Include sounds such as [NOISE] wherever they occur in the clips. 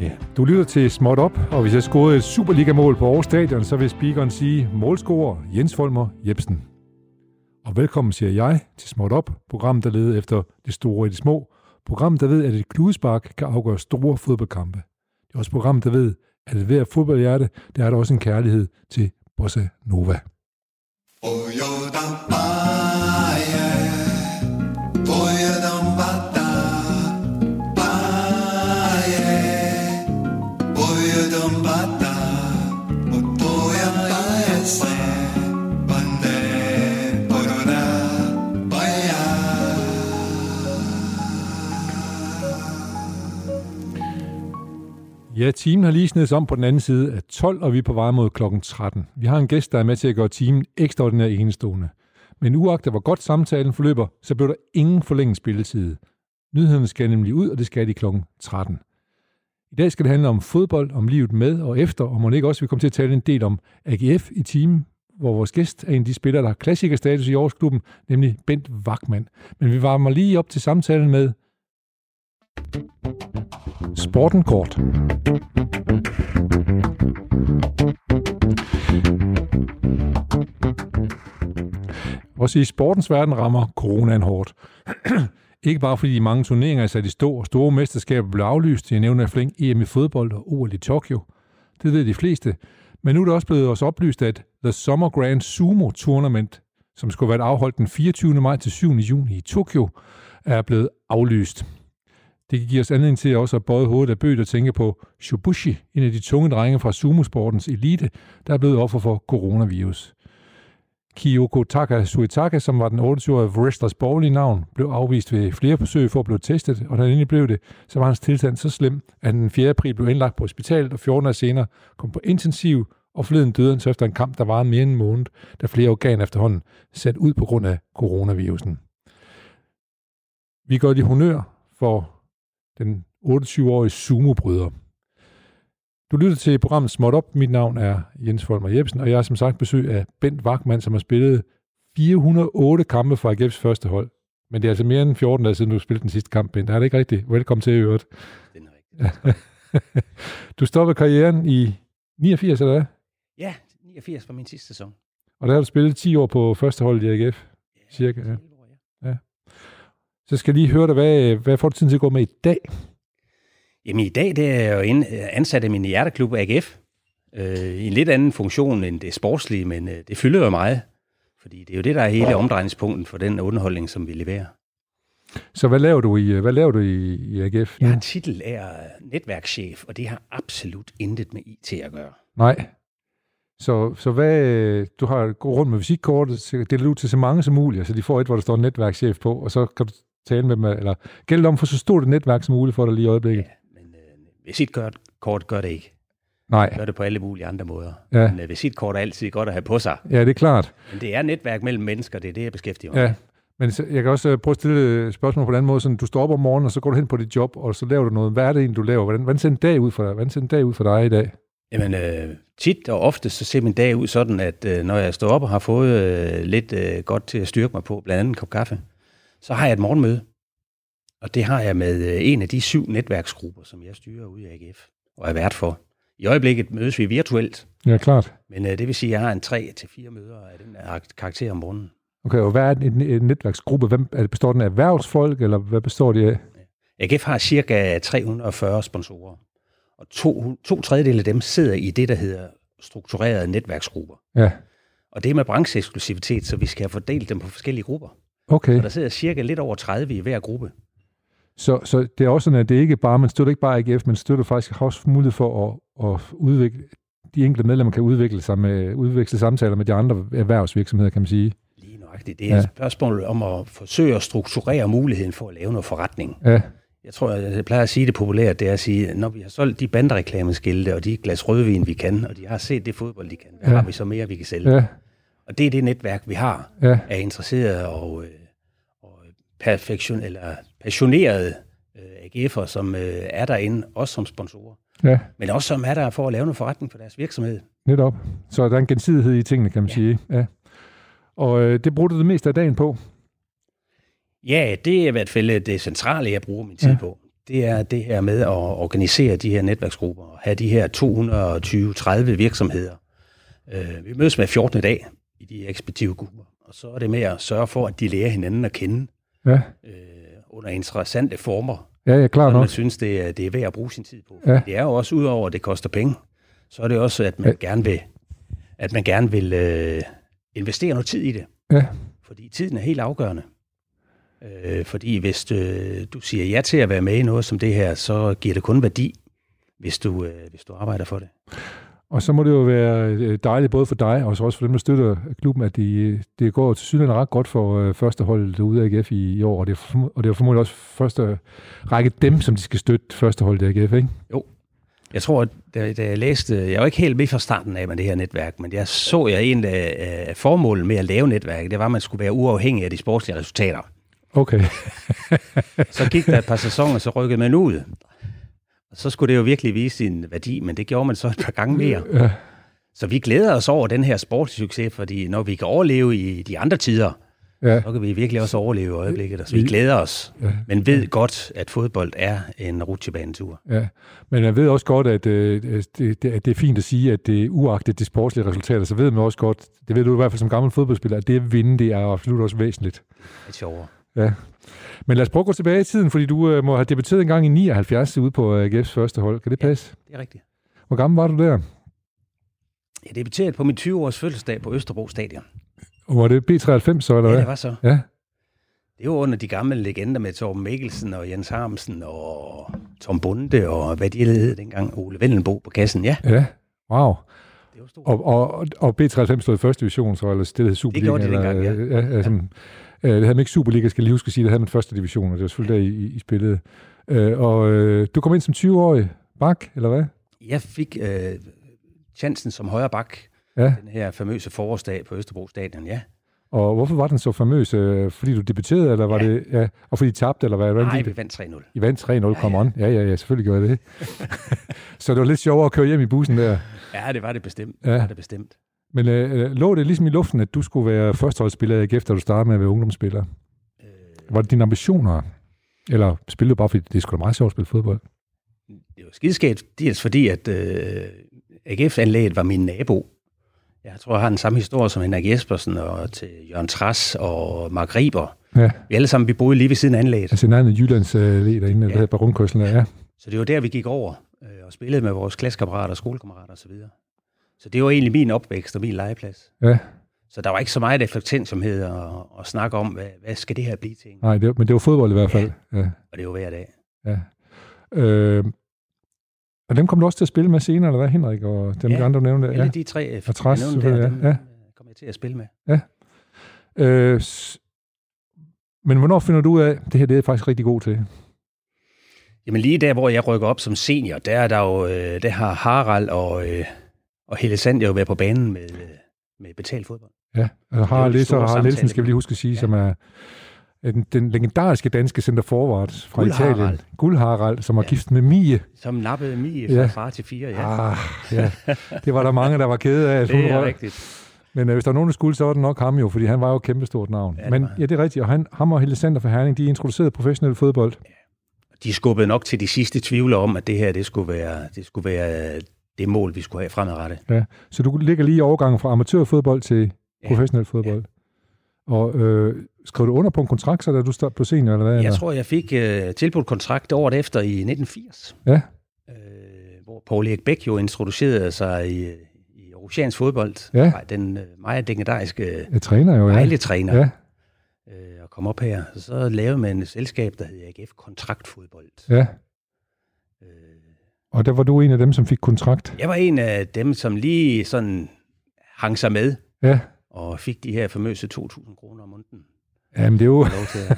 Ja, du lytter til Småt Op, og hvis jeg scorede et Superliga-mål på Aarhus Stadion, så vil speakeren sige målscorer Jens Folmer Jebsen. Og velkommen, siger jeg, til Småt Op, program, der leder efter det store i det små. Program, der ved, at et kludespark kan afgøre store fodboldkampe. Det er også program, der ved, at ved ved fodboldhjerte, der er der også en kærlighed til Bossa Nova. Ja, timen har lige snedet om på den anden side af 12, og vi er på vej mod klokken 13. Vi har en gæst, der er med til at gøre timen ekstraordinært enestående. Men uagtet hvor godt samtalen forløber, så bliver der ingen forlænget spilletid. Nyhederne skal nemlig ud, og det skal de klokken 13. I dag skal det handle om fodbold, om livet med og efter, og må ikke også vi kommer til at tale en del om AGF i timen, hvor vores gæst er en af de spillere, der har klassikerstatus i årsklubben, nemlig Bent Wagman. Men vi varmer lige op til samtalen med Sporten kort. Også i sportens verden rammer coronaen hårdt. [CLEARS THROAT] Ikke bare fordi de mange turneringer er sat i stå, og store mesterskaber blev aflyst. Jeg nævner flink EM i fodbold og OL i Tokyo. Det ved de fleste. Men nu er det også blevet os oplyst, at The Summer Grand Sumo Tournament, som skulle være afholdt den 24. maj til 7. juni i Tokyo, er blevet aflyst. Det giver os anledning til også at bøje hovedet af bødt og tænke på Shubushi, en af de tunge drenge fra sumosportens elite, der er blevet offer for coronavirus. Kiyoko Taka Suetaka, som var den 28-årige wrestlers borgerlige navn, blev afvist ved flere forsøg for at blive testet, og da han endelig blev det, så var hans tilstand så slem, at den 4. april blev indlagt på hospitalet, og 14 år senere kom på intensiv, og forleden døde han så efter en kamp, der varede mere end en måned, da flere organer efterhånden sat ud på grund af coronavirusen. Vi gør i honør for den 28-årige sumobryder. Du lytter til programmet Småt Op. Mit navn er Jens Folmer Jebsen, og jeg er som sagt besøg af Bent Wachmann, som har spillet 408 kampe for AGF's første hold. Men det er altså mere end 14 dage siden, du spillede den sidste kamp, Bent. Det er det ikke rigtigt. Velkommen til øvrigt. Det er rigtigt. [LAUGHS] du stoppede karrieren i 89, eller hvad? Ja, 89 var min sidste sæson. Og der har du spillet 10 år på første hold i AGF, Ja, cirka. Ja. ja. Så skal jeg lige høre dig, hvad, hvad får du tiden til at gå med i dag? Jamen i dag det er jeg jo ansat i min hjerteklub AGF. Øh, I en lidt anden funktion end det sportslige, men øh, det fylder jo meget. Fordi det er jo det, der er hele omdrejningspunkten for den underholdning, som vi leverer. Så hvad laver du i, hvad laver du i, i AGF? Jeg har titel af netværkschef, og det har absolut intet med IT at gøre. Nej. Så, så hvad, du har gået rundt med visitkortet, deler ud til så mange som muligt, så de får et, hvor der står netværkschef på, og så kan du tale med dem, eller gælder om for så stort et netværk som muligt for dig lige i øjeblikket. Ja, men øh, visitkort gør det ikke. Nej, Gør det på alle mulige andre måder. Ja. Men øh, visitkort er altid godt at have på sig. ja, det er klart. Men det er netværk mellem mennesker, det er det, jeg beskæftiger mig Ja. med. Men jeg kan også øh, prøve at stille et spørgsmål på den anden måde. Sådan, du står op om morgenen, og så går du hen på dit job, og så laver du noget. Hvad er det egentlig, du laver? Hvordan, hvordan ser en dag ud for dig? Hvordan ser en dag ud for dig i dag? Jamen, øh, tit og ofte så ser min dag ud sådan, at øh, når jeg står op og har fået øh, lidt øh, godt til at styrke mig på, blandt andet en kop kaffe, så har jeg et morgenmøde. Og det har jeg med øh, en af de syv netværksgrupper, som jeg styrer ude i AGF og er vært for. I øjeblikket mødes vi virtuelt, Ja, klart. men øh, det vil sige, at jeg har en tre til fire møder af den karakter om morgenen. Okay, og hvad er en, en netværksgruppe? Hvem, er det, består den af erhvervsfolk, eller hvad består det af? AGF har cirka 340 sponsorer, og to, to tredjedele af dem sidder i det, der hedder strukturerede netværksgrupper. Ja, Og det er med brancheeksklusivitet, så vi skal have fordelt dem på forskellige grupper. Okay. Så der sidder cirka lidt over 30 i hver gruppe. Så, så det er også sådan, at det ikke bare, man støtter ikke bare AGF, men støtter faktisk også mulighed for at, at udvikle, de enkelte medlemmer kan udvikle sig med, udveksle samtaler med de andre erhvervsvirksomheder, kan man sige. Lige nøjagtigt. Det er et spørgsmål om at forsøge at strukturere muligheden for at lave noget forretning. Ja, Jeg tror, jeg plejer at sige det populært, det er at sige, når vi har solgt de bandereklameskilte og de glas rødvin, vi kan, og de har set det fodbold, de kan, hvad Ja. har vi så mere, vi kan sælge? ja, Og det er det netværk, vi har, ja, er interesserede og, øh, og perfektion, eller passionerede øh, AGF'er, som øh, er derinde, også som sponsorer. ja, Men også som er der for at lave noget forretning for deres virksomhed. netop. Så der er en gensidighed i tingene, kan man Ja. sige. Ja. Og øh, det bruger du det meste af dagen på. Ja, det er i hvert fald det centrale, jeg bruger min tid Ja. ja. på. det er det her med at organisere de her netværksgrupper, og have de her 220-30 virksomheder. Øh, vi mødes med 14 dag i de ekspektive grupper, og så er det med at sørge for, at de lærer hinanden at kende Ja, øh, under interessante former, ja, ja klart nok. man synes, det er, det er værd at bruge sin tid på. Ja. Det er jo også, udover at det koster penge, så er det også, at man Ja. gerne vil, at man gerne vil øh, investere noget tid i det. Ja, Fordi tiden er helt afgørende. Øh, fordi hvis du, du siger ja til at være med i noget som det her, så giver det kun værdi, hvis du, øh, hvis du arbejder for det. Og så må det jo være øh, dejligt både for dig, og så også for dem, der støtter klubben, at de, det går til sydland ret godt for øh, første hold derude af AGF i, i år, og det, er og det er formodentlig også første række dem, som de skal støtte første hold af AGF, ikke? Jeg tror, at da, da jeg læste, jeg var ikke helt med fra starten af med det her netværk, men jeg så jeg en af formålet med at lave netværket, det var, at man skulle være uafhængig af de sportslige resultater. Okay, [LAUGHS] Så gik der et par sæsoner, så rykkede man ud. Og så skulle det jo virkelig vise sin værdi, men det gjorde man så et par gange mere. [LAUGHS] ja, Så vi glæder os over den her sportssucces, fordi når vi kan overleve i de andre tider, ja, så kan vi virkelig også overleve i øjeblikket. Så vi Vi- glæder os, ja. men ved godt, at fodbold er en rutsjebanetur. Ja, men man ved også godt, at øh, det, det, at det er fint at sige, at det er uagtet de sportslige resultater, så ved man også godt, det ved du i hvert fald som gammel fodboldspiller, at det at vinde, det er absolut også væsentligt. Lidt sjovere. Ja. Men lad os prøve at gå tilbage i tiden, fordi du øh, må have debuteret en gang i 79 ude på øh, AGF's første hold. Kan det Ja. passe? Det er rigtigt. Hvor gammel var du der? Jeg debuterede på min 20-års fødselsdag på Østerbro Stadion. Og var det B93 så, eller Ja, hvad? det var så. Ja, Det var under de gamle legender med Torben Mikkelsen og Jens Harmsen og Tom Bunde og hvad de hed dengang. Ole Vendelbo på kassen. Ja, ja. Wow. det var stort. Og, og, og B93 stod i første division, så eller det hed Superliga. gjorde de dengang, ja. eller, ja. ja, som, øh, det havde man ikke Superliga, skal lige huske at sige. Det havde man første division, og det var selvfølgelig der i, i, spillet. Øh, og øh, du kom ind som 20-årig bak, eller hvad? Jeg fik øh, chancen som højre bak Ja. den her famøse forårsdag på Østerbro Stadion. Ja. Og hvorfor var den så famøs? Fordi du debuterede, eller var Ja. det... Ja, og fordi I tabte, eller hvad? Nej, vi vandt 3-0. I vandt 3-0, kom on. Ja, ja, ja, selvfølgelig gjorde jeg det. [LAUGHS] så det var lidt sjovere at køre hjem i bussen der. Ja, det var det bestemt. Ja. Ja. Det var det bestemt. Men øh, lå det ligesom i luften, at du skulle være førsteholdsspiller i AGF, da du startede med at være ungdomsspiller? Øh, Var det dine ambitioner? Eller spillede du bare, fordi det sgu da meget sjovt at spille fodbold? det var skideskægt, dels fordi, at øh, AGF-anlægget var min nabo. Jeg tror, jeg har den samme historie som Henrik Jespersen og til Jørgen Tras og Mark Riber. Ja, Vi alle sammen, vi boede lige ved siden af anlægget. altså anden Jyllands øh, led derinde, Ja. ja. der på rundkørslen. Ja. Så det var der, vi gik over øh, og spillede med vores klassekammerater, skolekammerater osv. Så det var egentlig min opvækst og min legeplads. ja, Så der var ikke så meget eftertænksomhed at, at snakke om, hvad, hvad skal det her blive til? nej, det, var- men det var fodbold i hvert fald. Ja. Og det var hver dag. ja. Øh, og dem kom du også til at spille med senere, eller hvad, Henrik? Og dem, Ja. ja. andre, du nævnte? Ja. de tre, øh, Og Tras, jeg nævnte selvfølgelig, dem ja. Ja. øh, kom jeg til at spille med. Øh, s- men hvornår finder du ud af, at det her det er faktisk rigtig god til? Jamen lige der, hvor jeg rykker op som senior, der er der jo, øh, der har Harald og, øh, og Helle Sand jo været på banen med, med betalt fodbold. Ja, altså jo Harald Læser og Harald Nielsen skal vi lige huske at sige, Ja. ja. som er den, den legendariske danske center forward fra Guld Italien. Harald. Guld Harald, som var Ja. gift med Mie. Som nappede Mie fra Ja. far til fire, ja. Ah, ja. Det var der mange, der var kede af. [LAUGHS] at det er røg. rigtigt. Men øh, hvis der var nogen, der skulle, så var det nok ham jo, fordi han var jo et kæmpestort navn. Ja, Men ja, det er rigtigt. Og han, ham og Helle Sander fra Herning, de introducerede professionel fodbold. De skubbede nok til de sidste tvivler om, at det her det skulle være det, skulle være det mål, vi skulle have fremadrettet. Så du ligger lige i overgangen fra amatørfodbold til Ja. professionel fodbold. Og øh, skrev du under på en kontrakt, så da du stod på senior, eller hvad? Jeg eller? tror, jeg fik øh, tilbudt kontrakt året efter i 1980. Ja. Øh, hvor Paul Erik Bæk jo introducerede sig i, i oceansk fodbold. Ja. Den øh, meget legendariske Jeg træner jo, ja. Vejle-træner. Ja, øh, og kom op her. Så lavede man et selskab, der hed AGF Kontraktfodbold. ja. Og der var du en af dem, som fik kontrakt. jeg var en af dem, som lige sådan hang sig med, Ja. og fik de her famøse 2.000 kroner om måneden. Jamen, det er jo...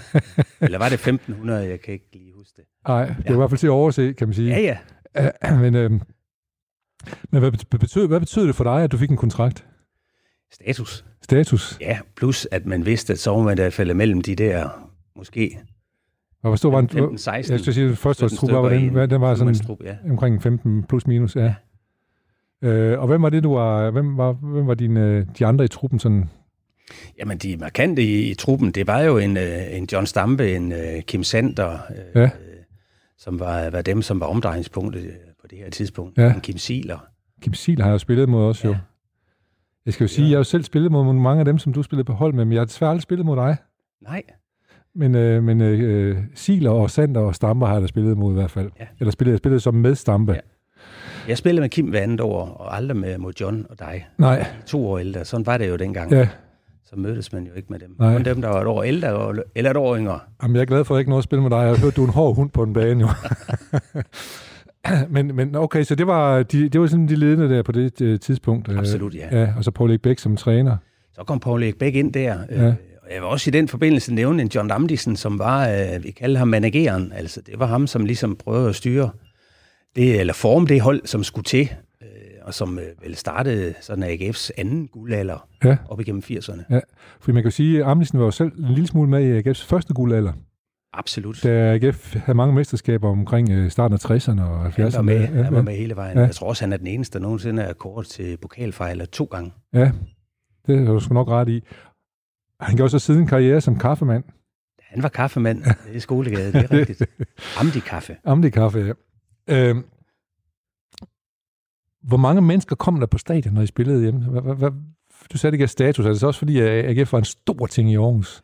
[LAUGHS] Eller var det 1.500? Jeg kan ikke lige huske det. Nej, det er i hvert fald til at overse, kan man sige. Ja, ja. [CLEARS THROAT] men øh, men hvad, bet- betød, hvad betød det for dig, at du fik en kontrakt? Status. Status? Ja, plus at man vidste, at så var man da faldet mellem de der, måske Og hvor stor var den? 15-16. Jeg skal sige, at første stykker trup var, den, en den var sådan Trup, ja. omkring 15 plus minus, ja. Øh, og hvem var det, du var, hvem var, hvem var dine, de andre i truppen sådan? Jamen, de markante i, i truppen, det var jo en, øh, en John Stampe, en øh, Kim Sander, øh, Ja. øh, som var, var dem, som var omdrejningspunktet på det her tidspunkt. Ja. Kim Siler. Kim Siel har jeg jo spillet mod også, jo. Ja. Jeg skal jo sige, Ja. jeg har jo selv spillet mod mange af dem, som du spillede på hold med, men jeg har desværre aldrig spillet mod dig. Nej, Men, øh, men øh, Siler og Sander og Stamper har jeg da spillet mod i hvert fald. Ja. Eller spillet, jeg spillede som med Stampe. Ja. jeg spillede med Kim hver andet år, og aldrig med, mod John og dig. Nej, To år ældre. Sådan var det jo dengang. ja. Så mødtes man jo ikke med dem. Nej. Men dem, der var et år ældre og- eller et år yngre. Jamen, jeg er glad for, at jeg ikke noget at spille med dig. Jeg har hørt, du er en hård hund på en bane, jo. [LAUGHS] men, men okay, så det var, de, det var sådan de ledende der på det øh, tidspunkt. øh, Absolut, ja. ja. og så Paul Bæk som træner. Så kom Paul Bæk ind der. Øh, jeg vil også i den forbindelse nævne en John Amdisen, som var, øh, vi kalder ham manageren. Altså, det var ham, som ligesom prøvede at styre det, eller forme det hold, som skulle til, øh, og som øh, vel startede sådan AGF's anden guldalder Ja. op igennem 80'erne. Ja, fordi man kan jo sige, at Amnesen var jo selv en lille smule med i AGF's første guldalder. Absolut. Da AGF havde mange mesterskaber omkring øh, starten af 60'erne og 70'erne. Han var med, ja, han var med hele vejen. Ja. Jeg tror også, han er den eneste, der nogensinde er kort til pokalfejler to gange. Ja, det har du sgu nok ret i. Han gjorde så siden karriere som kaffemand. Han var kaffemand i skolegade, det er [LAUGHS] rigtigt. Amdi Kaffe. Amdi Kaffe, ja. Øhm, hvor mange mennesker kom der på stadion, når I spillede hjemme? Hvad, hvad, hvad, du sagde, det gav status. Er det så også fordi, at AGF var en stor ting i Aarhus?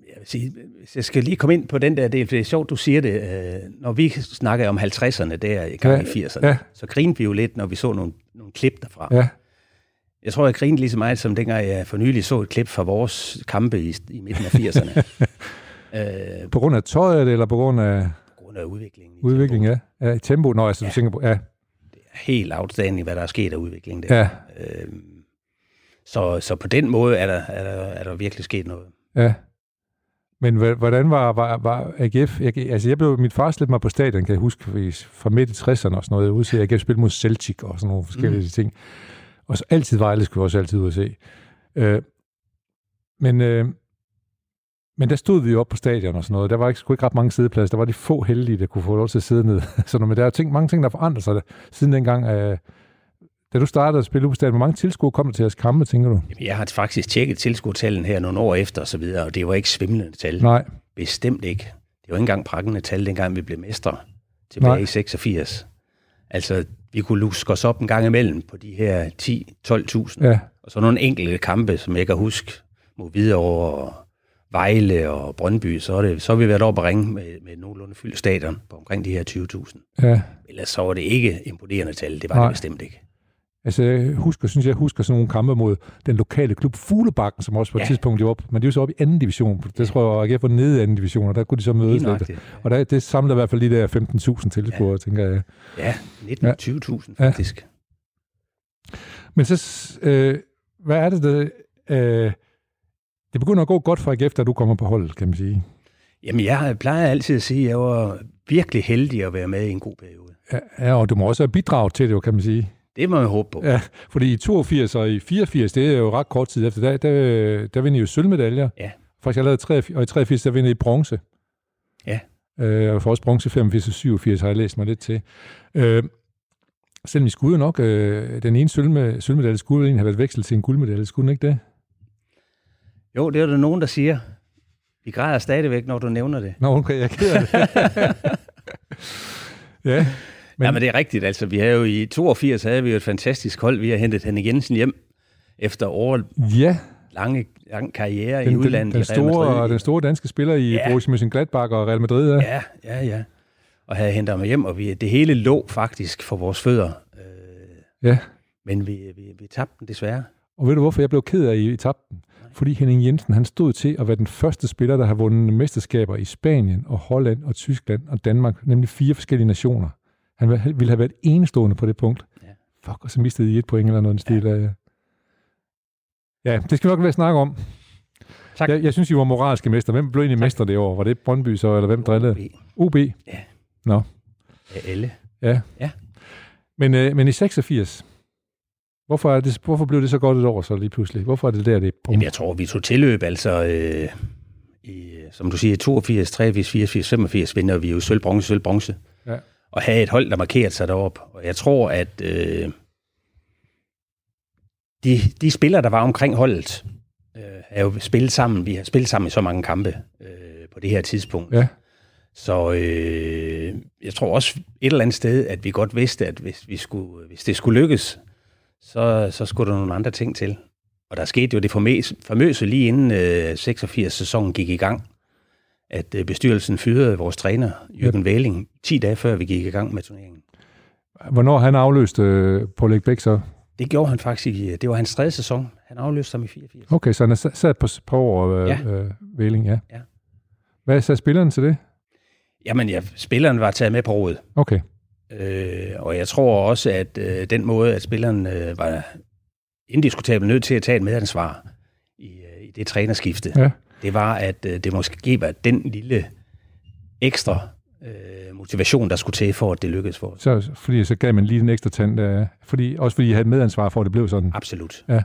Jeg vil sige, jeg skal lige komme ind på den der del, for det er sjovt, du siger det. Øh, når vi snakker om 50'erne der i gang Ja, i 80'erne, ja. så grinede vi jo lidt, når vi så nogle, nogle klip derfra. Ja, Jeg tror, jeg grinede lige så meget, som dengang jeg for nylig så et klip fra vores kampe i, i midten af 80'erne. [LAUGHS] øh, på grund af tøjet, eller på grund af på grund af udviklingen. udvikling, tempo. ja. ja i tempo, når altså, ja. Du tænker på, ja, Helt outstanding, hvad der er sket af udvikling der. ja, Øh, så, så på den måde er der, er, der, er der virkelig sket noget. ja. Men hvordan var, var, var AGF? Jeg, altså, jeg blev, mit far slæbte mig på stadion, kan jeg huske, fra midt i 60'erne og sådan noget, ude til AGF spille mod Celtic og sådan nogle forskellige mm. ting. Og så altid Vejle skulle vi også altid ud at se. Øh, men, øh, men der stod vi jo op på stadion og sådan noget. Der var ikke, sgu ikke ret mange sædepladser. Der var de få heldige, der kunne få lov til at sidde ned. [LAUGHS] så når, men der er ting, mange ting, der forandrer sig der, siden dengang. Øh, da du startede at spille på stadion, hvor mange tilskuere kom der til jeres kampe, tænker du? Jamen, Jeg har faktisk tjekket tilskuertallene her nogle år efter og så videre, og det var ikke svimlende tal. Nej, Bestemt ikke. Det var ikke engang prakkende tal, dengang vi blev mestre tilbage Nej. i 86. Altså, vi kunne luske os op en gang imellem på de her 10-12.000. ja, Og så nogle enkelte kampe, som jeg kan huske, mod Hvidovre og Vejle og Brøndby, så, er det, så har vi været oppe og ringe med, med nogenlunde fyldt stadion på omkring de her 20.000. ja. Ellers så var det ikke imponerende tal, det var Nej. det bestemt ikke. Altså, jeg husker, synes jeg, husker sådan nogle kampe mod den lokale klub Fuglebakken, som også på et Ja. tidspunkt var op. Men de jo så oppe i anden division. Det tror jeg, AGF var nede i anden division, og der kunne de så mødes Lige lidt. Og der, det samlede i hvert fald de der 15.000 tilskuere, ja. tænker jeg. Ja, Ja. 19-20.000 Ja. faktisk. Men så, øh, hvad er det, der... Øh, det begynder at gå godt for AGF, da du kommer på holdet, kan man sige. Jamen, jeg plejer altid at sige, at jeg var virkelig heldig at være med i en god periode. Ja, ja, og du må også have bidraget til det, kan man sige. Det må jeg håbe på. Ja, fordi i 82 og i 84, det er jo ret kort tid efter, der, der, der vinder I jo sølvmedaljer. Ja. Faktisk allerede 83, og i 83, der vinder I bronze. Ja. Øh, og for også bronze 85 og 87 har jeg læst mig lidt til. Øh, selvom I skulle jo nok, øh, den ene sølvme, sølvmedalje skulle egentlig have været vekslet til en guldmedalje, skulle den ikke det? Jo, det er der nogen, der siger. Vi græder stadigvæk, når du nævner det. Nå, okay, jeg er ked af det. ja, Men... Ja, men det er rigtigt. Altså, vi har jo i 82 havde vi jo et fantastisk hold. Vi har hentet Henning Jensen hjem efter år ja lange, lang karriere den, i udlandet den, den, store, den store danske spiller i ja. Borussia Mönchengladbach og Real Madrid. Ja. Ja, ja, ja. Og havde hentet ham hjem, og vi, det hele lå faktisk for vores fødder. Øh, ja. men vi, vi, vi tabte den desværre. Og ved du, hvorfor jeg blev ked af, at I tabte den? Fordi Henning Jensen, han stod til at være den første spiller, der har vundet mesterskaber i Spanien og Holland og Tyskland og Danmark, nemlig fire forskellige nationer. Han ville- have været enestående på det punkt. Ja. Fuck, og så mistede I et point eller noget i stil af... Ja, det skal vi nok være snakke om. Tak. Jeg, jeg synes, I var moralske mester. Hvem blev egentlig mester det år? Var det Brøndby så, eller hvem drillede? OB. Ja, alle. Ja. Ja. Men, øh, men i 86, hvorfor, er det, hvorfor blev det så godt et år så lige pludselig? Hvorfor er det der, det er Jamen, jeg tror, vi tog tilløb, altså... Øh, i, som du siger, 82, 83, 84, 85 vinder vi jo sølv, bronze, sølv, bronze. Ja. Og have et hold, der markerede sig derop. Og jeg tror, at øh, de, de spillere, der var omkring holdet, øh, er jo spillet sammen. Vi har spillet sammen i så mange kampe øh, på det her tidspunkt. Ja. Så øh, jeg tror også et eller andet sted, at vi godt vidste, at hvis, vi skulle, hvis det skulle lykkes, så, så skulle der nogle andre ting til. Og der skete jo det famøse lige inden øh, 86-sæsonen gik i gang, at øh, bestyrelsen fyrede vores træner, Jørgen Væling, 10 dage før vi gik i gang med turneringen. Hvornår han afløste øh, Paul Ekbæk så? Det gjorde han faktisk i, det var hans tredje sæson. Han afløste ham i 84. Okay, så han er sat på, på år, øh, Ja. øh, Væling, ja. Ja. Hvad sagde spilleren til det? Jamen ja, spilleren var taget med på rådet. Okay, Øh, og jeg tror også, at øh, den måde, at spilleren øh, var indiskutabelt nødt til at tage et medansvar i, øh, i det trænerskifte, ja. Det var, at øh, det måske var den lille ekstra øh, motivation, der skulle til for, at det lykkedes for os. Så, fordi så gav man lige en ekstra tand, der, fordi, også fordi I havde medansvar for, at det blev sådan. Absolut. Jeg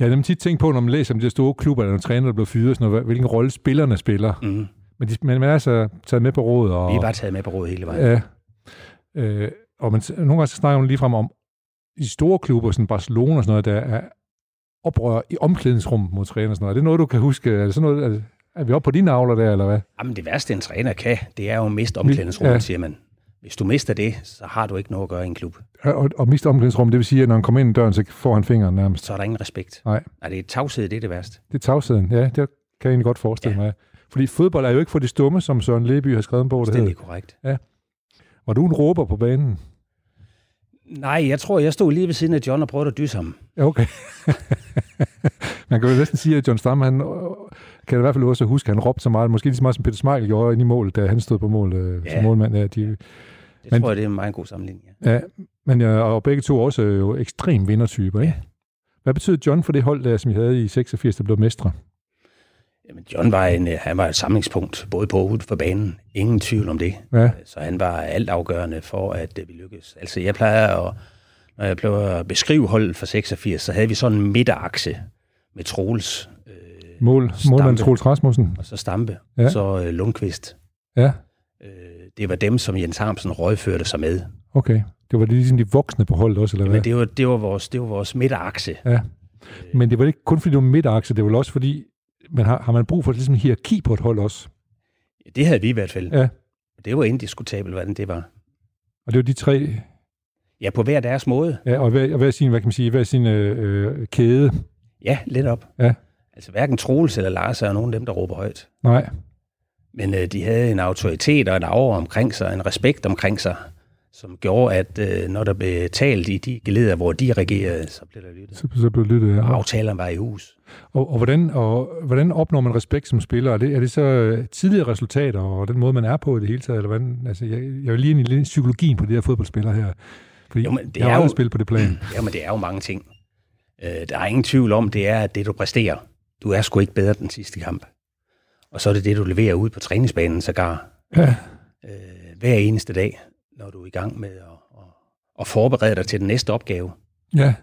har nemlig tit tænkt på, når man læser om de store klubber, eller når træner, der blev fyret, sådan noget, hvilken rolle spillerne spiller. Mm. Men, de, men man er altså taget med på rådet. Og, Vi var taget med på rådet hele vejen. Ja. Øh, og man, nogle gange så snakker man lige frem om de store klubber, sådan Barcelona og sådan noget, der er oprør i omklædningsrummet mod træner og sådan noget. Er det noget, du kan huske? Er, det sådan noget, er, er vi oppe på dine navler der, eller hvad? Jamen det værste, en træner kan, det er jo at miste omklædningsrummet, Ja. ja. siger man. Hvis du mister det, så har du ikke noget at gøre i en klub. Og, og miste omklædningsrummet, det vil sige, at når han kommer ind i døren, så får han fingeren nærmest. Så er der ingen respekt. Nej. Nej, det er tavshed, det er det værste. Det er tavsheden. Ja, det kan jeg egentlig godt forestille ja. Ja. mig. Fordi fodbold er jo ikke for de stumme, som Søren Leby har skrevet en bog, der Det er korrekt. Var du en råber på banen? Nej, jeg tror, jeg stod lige ved siden af John og prøvede at dysse ham. Okay. [LAUGHS] Man kan jo næsten sige, at John Stamm, han øh, kan i hvert fald også huske, at han råbte så meget, måske lige så meget som Peter Smeichel gjorde ind i mål, da han stod på mål øh, Ja. som målmand. Ja, de, Det Men- tror jeg, det er en meget god sammenligning. Ja. ja, men ja, og begge to også jo ekstrem vindertyper, ikke? Ja. Hvad betød John for det hold, der, som I havde i 86, der blev mestre? Jamen, John var, en, øh, han var et samlingspunkt, både på og uden for banen. Ingen tvivl om det. Ja, Så han var alt afgørende for, at øh, vi lykkedes. Altså, jeg plejer at, når jeg plejer at beskrive holdet for 86, så havde vi sådan en midterakse med Troels øh, mål, målmand Troels Rasmussen. og så Stampe, Ja. ja. så øh, Lundqvist. Ja, Øh, det var dem, som Jens Harmsen rådførte sig med. okay. Det var ligesom de voksne på holdet også, eller hvad? Men det var, det var, vores, det var vores midterakse. Ja. Men det var ikke kun fordi, det var midterakse, det var også fordi, man har, har man brug for ligesom en hierarki på et hold også? Det havde vi i hvert fald. Ja. Det var indiskutabelt, hvordan det var. Og det var de tre, Ja, på hver deres måde. ja, og hver, og hver sin, hvad kan man sige, hver sin øh, øh, kæde. Ja, lidt op. Ja. Altså hverken Troels eller Lars er nogen af dem, der råber højt. Nej, Men øh, de havde en autoritet og en aura omkring sig, en respekt omkring sig, som gjorde, at øh, når der blev talt i de geleder, hvor de regerede, så blev der lyttet. så, så blev det lyttet. Ja. aftalerne var i hus. Og, og, hvordan, og hvordan opnår man respekt som spiller? Er det, er det så øh, tidligere resultater og den måde, man er på i det hele taget? Eller hvordan? Altså, jeg, jeg vil lige ind i psykologien på de her fodboldspillere her. Fordi Jo, men det jeg har er jo- spillet på det plan. [CLEARS THROAT] Jamen, det er jo mange ting. Øh, der er ingen tvivl om, det er, at det du præsterer, du er sgu ikke bedre den sidste kamp. Og så er det det, du leverer ud på træningsbanen sågar. Ja. øh, hver eneste dag, når du er i gang med at, at, at forberede dig til den næste opgave. Ja.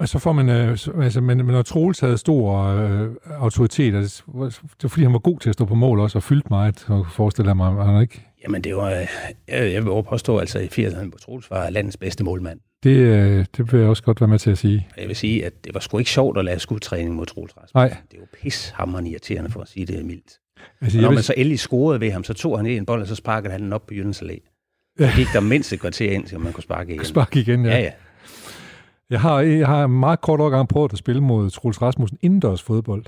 Og så får man, øh, så- altså, men, men når Troels havde stor øh, autoritet, altså, det var fordi, han var god til at stå på mål også, og fyldt meget, så forestiller mig, han ikke. Jamen, det var, jeg, jeg vil påstå, altså i 80'erne, hvor Troels var landets bedste målmand. Det, øh, det vil jeg også godt være med til at sige. Og Jeg vil sige, at det var sgu ikke sjovt at lave skudtræning mod Troels Rasmussen. Nej, Det var pishammerende irriterende, for at sige det mildt. Altså, Og når vil, man så endelig scorede ved ham, så tog han en bold, og så sparkede han den op på Jyllands Allé. Så gik der mindst et kvarter ind, til man kunne sparke igen. [LAUGHS] sparke igen, ja. Ja, ja. Jeg har, jeg har meget kort overgang prøvet at spille mod Troels Rasmussen indendørs fodbold.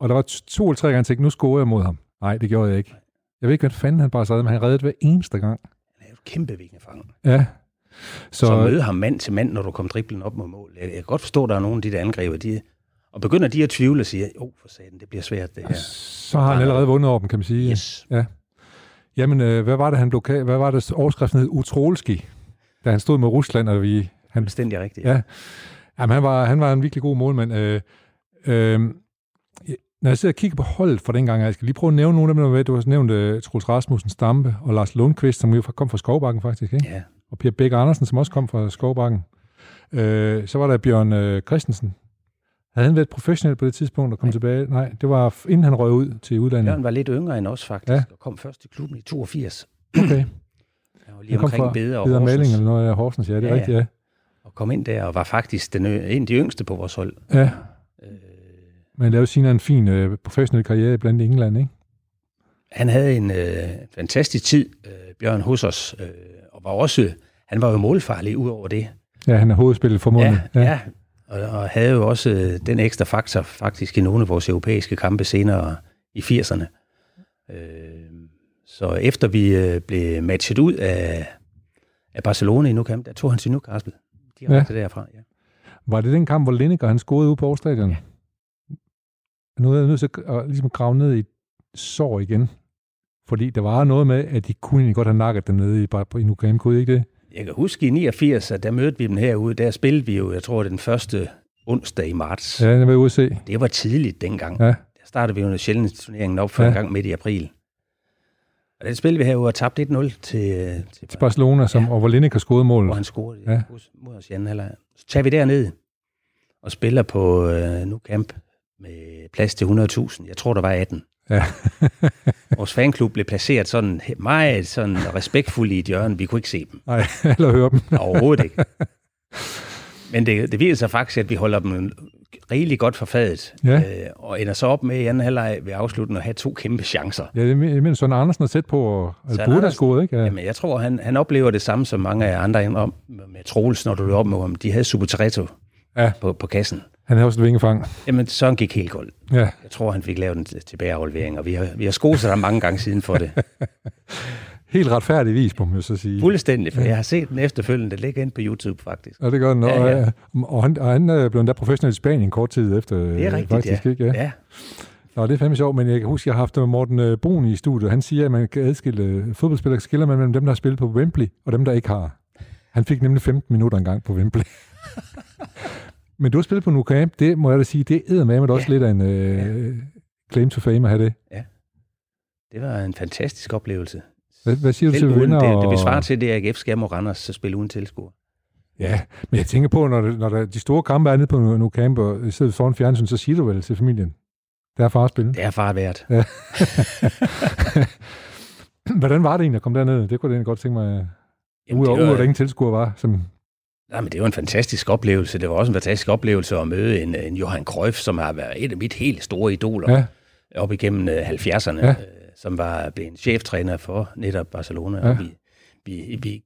Og der var to eller tre gange, jeg tænkte, nu scorer jeg mod ham. Nej, det gjorde jeg ikke. Jeg ved ikke, hvad fanden han bare sad, men han reddede hver eneste gang. Han er jo kæmpe vingefang. Ja. Så, så Så, møde ham mand til mand, når du kommer driblen op mod mål. Jeg, jeg kan godt forstå, at der er nogle af de der angriber, de, og begynder de at tvivle og siger, åh, for satan, det bliver svært det her. så har han allerede vundet over dem, kan man sige. Yes. Jamen, øh, hvad var det, han ka- Hvad var det, overskriften hed? Utrolski, da han stod med Rusland, og vi... Han, Fuldstændig rigtigt. ja. Jamen, han var, han var en virkelig god målmand. Øh, øh, når jeg sidder og kigger på holdet fra dengang, jeg skal lige prøve at nævne nogle af dem, der var med. Du har nævnt uh, Troels Rasmussen Stampe og Lars Lundqvist, som jo kom fra Skovbakken faktisk, ikke? ja. og Per Bæk Andersen, som også kom fra Skovbakken. Øh, så var der Bjørn øh, Christensen. Havde han været professionel på det tidspunkt og kom Nej. tilbage? Nej, det var inden han røg ud til udlandet. Jørgen var lidt yngre end os faktisk, Ja. ja. og kom først til klubben i 82. Okay. [CLEARS THROAT] Han var lige Han omkring fra Beder og Horsens, eller noget af Horsens, ja, det er Ja, rigtigt, ja. og kom ind der og var faktisk den, en af de yngste på vores hold. ja. Øh, Men lavede senere en fin øh, professionel karriere blandt England, ikke? Han havde en øh, fantastisk tid, øh, Bjørn, hos os, øh, og var også, han var jo målfarlig ud over det. Ja, han er hovedspillet for målet. Ja, ja. Og, og havde jo også øh, den ekstra faktor faktisk i nogle af vores europæiske kampe senere i 80'erne. Øh, så efter vi øh, blev matchet ud af, af Barcelona i Nou Camp, der tog han til Newcastle. Direkte ja. derfra, ja. Var det den kamp, hvor Lineker han scorede ude på Aarhus Ja. Nu er jeg nødt til at ligesom grave ned i sår igen. Fordi der var noget med, at de kunne egentlig godt have nakket dem nede i, i Nou Camp, kunne I ikke det? Jeg kan huske i 89, at der mødte vi dem herude. Der spillede vi jo, jeg tror, den første onsdag i marts. Ja, det var se. Det var tidligt dengang. Ja. Der startede vi jo en sjældent turneringen op for ja. en gang midt i april. Og den spillede vi herude og tabte 1-0 til, til, til Barcelona, som, ja. og hvor Lineker scorede mål. Hvor han scorede ja. mod os i anden Så tager vi derned og spiller på uh, Nu Camp med plads til 100.000. Jeg tror, der var 18. Ja. [LAUGHS] Vores fanklub blev placeret sådan meget sådan respektfuldt i et hjørne. Vi kunne ikke se dem. Nej, [LAUGHS] eller høre dem. Overhovedet ikke. [LAUGHS] Men det, det viser sig faktisk, at vi holder dem rigeligt godt forfadet, ja. øh, og ender så op med i anden halvleg ved afslutningen at have to kæmpe chancer. Ja, det mener sådan Andersen er tæt på, og Albuda scoret, ikke? Ja. Jamen, jeg tror, han, han oplever det samme som mange af andre om, med Troels, når du er op med ham. De havde Subtretto ja. på, på kassen. Han havde også et vingefang. Jamen, så gik helt goldt. Ja. Jeg tror, han fik lavet en tilbageaflevering, og vi har, vi har skoset ham mange gange siden for det. [LAUGHS] helt retfærdigvis, må man så sige. Fuldstændig, for ja. jeg har set den efterfølgende. Det ligger ind på YouTube, faktisk. Ja, det gør den. Ja, ja. Og, og, han, og han øh, blev endda professionel i Spanien kort tid efter. Det er rigtigt, faktisk, ja. Ikke? ja. ja. Nå, det er fandme sjovt, men jeg kan huske, at jeg har haft Morten øh, Brun i studiet. Han siger, at man kan adskille øh, fodboldspillere, skiller man mellem dem, der har spillet på Wembley, og dem, der ikke har. Han fik nemlig 15 minutter engang på Wembley. [LAUGHS] men du har spillet på Nou Camp, det må jeg da sige, det er med med ja. også lidt af en uh, claim to fame at have det. Ja, det var en fantastisk oplevelse. Hvad, hvad siger du til vinder? Det, det besvarer til, det AGF skal mod Randers så spille uden tilskuer. Ja, men jeg tænker på, når, det, når der, de store kampe er nede på camp, og I sidder foran fjernsyn, så siger du vel til familien, det er far at spille. Det er far værd. Ja. [LAUGHS] Hvordan var det egentlig at komme derned? Det kunne jeg godt tænke mig, udover at der ingen tilskuer var. Som... Nej, men det var en fantastisk oplevelse. Det var også en fantastisk oplevelse at møde en, en Johan Cruyff, som har været et af mit helt store idoler ja. op igennem 70'erne. Ja som var blevet cheftræner for netop Barcelona. Ja. Og vi, vi, vi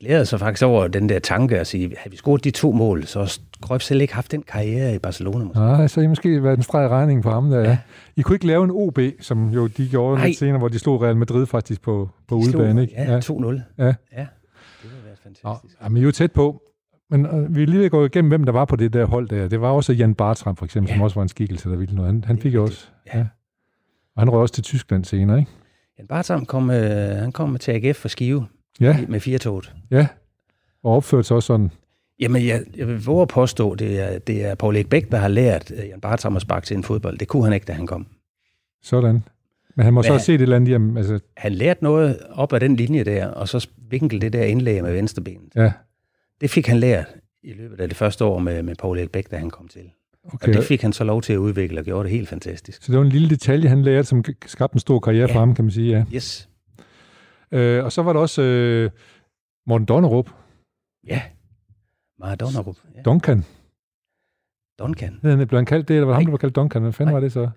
glæder os faktisk over den der tanke at sige, havde vi scoret de to mål, så har selv ikke haft den karriere i Barcelona. Måske. Nej, så I måske været en streg regning på ham der. Ja. I kunne ikke lave en OB, som jo de gjorde Nej. lidt senere, hvor de slog Real Madrid faktisk på, på udebane. Ikke? Ja, 2-0. Ja. ja. Det være fantastisk. Ja, men I er jo tæt på. Men øh, vi lige gået igennem, hvem der var på det der hold der. Det var også Jan Bartram, for eksempel, ja. som også var en skikkelse, der ville noget. Han, han fik også... Ja. ja. Og han røg også til Tyskland senere, ikke? Jan Bartram kom, øh, han kom til AGF for Skive ja. med firetoget. Ja, og opførte sig også sådan. Jamen, jeg, jeg vil våge at påstå, det er, det er Paul Bæk, der har lært øh, Jan Bartram at sparke til en fodbold. Det kunne han ikke, da han kom. Sådan. Men han må Men så have set et eller andet jamen, altså... Han lærte noget op af den linje der, og så vinkel det der indlæg med venstrebenet. Ja. Det fik han lært i løbet af det første år med, med Paul Bæk, da han kom til. Okay. Og det fik han så lov til at udvikle og gjorde det helt fantastisk. Så det var en lille detalje, han lærte, som skabte en stor karriere ja. for ham, kan man sige. Ja. Yes. Øh, og så var der også øh, Morten Donnerup. Ja, Morten Donnerup. Ja. Duncan. Duncan. Det blev han kaldt det, eller var det ham, der var kaldt Duncan? Hvad fanden Nej. var det så? Nå.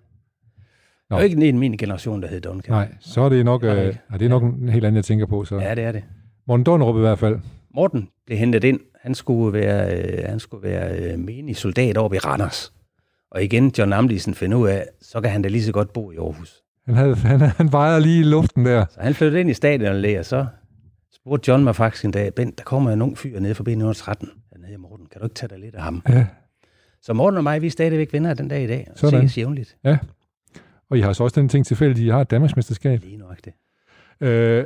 Der er ikke en min generation, der hed Duncan. Nej, så er det nok, øh, det er, det er nok ja. en helt anden, jeg tænker på. Så. Ja, det er det. Morten Donnerup i hvert fald. Morten blev hentet ind han skulle være, øh, han skulle være øh, menig soldat over i Randers. Og igen, John Amlisen finder ud af, så kan han da lige så godt bo i Aarhus. Han, havde, han, han vejer lige i luften der. Så han flyttede ind i stadion og så spurgte John mig faktisk en dag, Bent, der kommer en ung fyr nede forbi 13. Han hedder Morten, kan du ikke tage dig lidt af ham? Ja. Så Morten og mig, vi er stadigvæk vinder den dag i dag, og Sådan. ses jævnligt. Ja, og I har så også den ting tilfældigt, I har et Danmarksmesterskab. Lige nok det. Øh,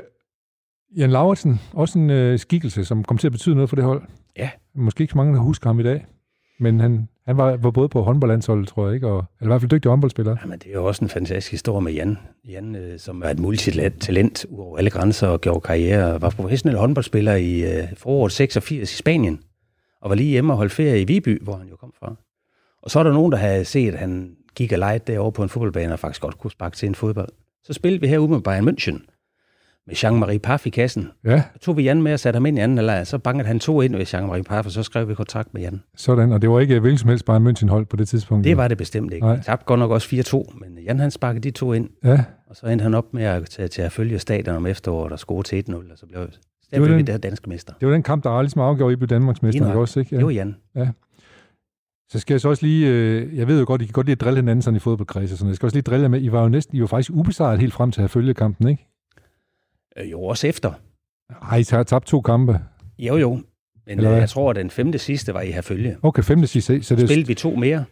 Jan Lauritsen, også en øh, skikkelse, som kom til at betyde noget for det hold. Ja. Måske ikke så mange, der husker ham i dag. Men han, han var, var både på håndboldlandsholdet, tror jeg, ikke? Og, eller i hvert fald dygtig håndboldspiller. Ja, men det er jo også en fantastisk historie med Jan. Jan, øh, som er et multitalent over alle grænser og gjorde karriere, var professionel håndboldspiller i øh, foråret 86 i Spanien. Og var lige hjemme og holdt ferie i Viby, hvor han jo kom fra. Og så er der nogen, der havde set, at han gik og legede derovre på en fodboldbane og faktisk godt kunne sparke til en fodbold. Så spillede vi herude med Bayern München med Jean-Marie Paff i kassen. Ja, Så tog vi Jan med og satte ham ind i anden halvleg. Så bankede han to ind ved Jean-Marie Paff, og så skrev vi kontrakt med Jan. sådan. Og det var ikke hvilken som helst bare München hold på det tidspunkt. Det var det bestemt ikke. Nej. Vi tabte godt nok også 4-2, men Jan han sparkede de to ind, Ja, og så endte han op med at tage til at følge stadion om efteråret og score til 1-0, og så blev, så Det var blev vi den- der danske mester. det var den kamp, der aldrig ligesom afgjorde, I blev Danmarks mester, ikke også? Ikke? Det var Jan. Så skal jeg så også lige, øh, jeg ved jo godt, I kan godt lide at drille hinanden sådan i fodboldkredse, og sådan. jeg skal også lige drille med, I var jo næsten, I var faktisk ubesejret helt frem til at følge kampen, ikke? Øh, jo, også efter. Ej, I har tabt to kampe. Jo, jo. Men Eller øh, hvad? jeg tror, at den femte sidste var i herfølge. Okay, femte sidste, så det Spillede vi to mere,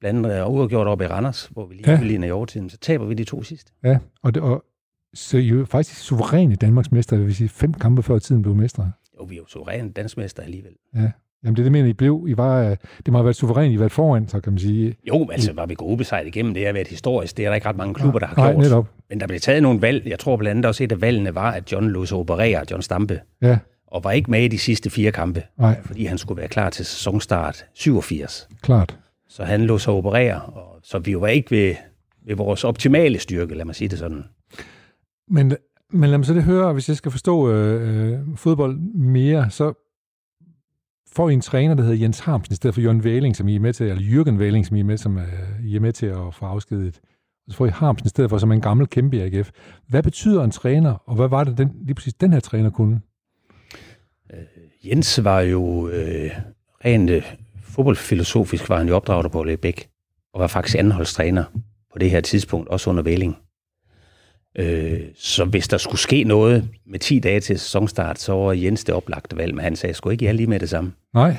blandt andet øh, uafgjort op i Randers, hvor vi lige Ja. ja. i overtiden. Så taber vi de to sidste. Ja, og, det, og så I er jo faktisk suveræne Danmarks mester, det vil sige fem kampe før tiden blev mestre. Jo, vi er jo suveræne dansmester alligevel. Jamen det er det, mener, I blev. I var, øh, det må have været suverænt, I været foran, så kan man sige. Jo, altså var vi gode besejret igennem. Det har været historisk. Det er der ikke ret mange klubber, der har Nej, gjort. netop. Men der blev taget nogle valg. Jeg tror blandt andet også, et af valgene var, at John lå sig operere, John Stampe, Ja, og var ikke med i de sidste fire kampe, nej, fordi han skulle være klar til sæsonstart 87. klart. Så han lå sig operere, og så vi var ikke ved, ved vores optimale styrke, lad mig sige det sådan. Men, men lad mig så det høre, hvis jeg skal forstå øh, øh, fodbold mere, så får I en træner, der hedder Jens Harmsen, i stedet for Jørgen Væling, som I er med til, eller Jürgen Væling, som I er med, som, øh, I er med til at få afskedet. Og så får I Harmsen i stedet for, som er en gammel kæmpe i AGF. Hvad betyder en træner, og hvad var det den, lige præcis den her træner kunne? Øh, Jens var jo øh, rent øh, fodboldfilosofisk, var han jo opdraget på Bæk, og var faktisk anholdstræner på det her tidspunkt, også under Væling. Øh, så hvis der skulle ske noget med 10 dage til sæsonstart, så var Jens det oplagte valg, men han sagde, skulle ikke jeg lige med det samme. Nej,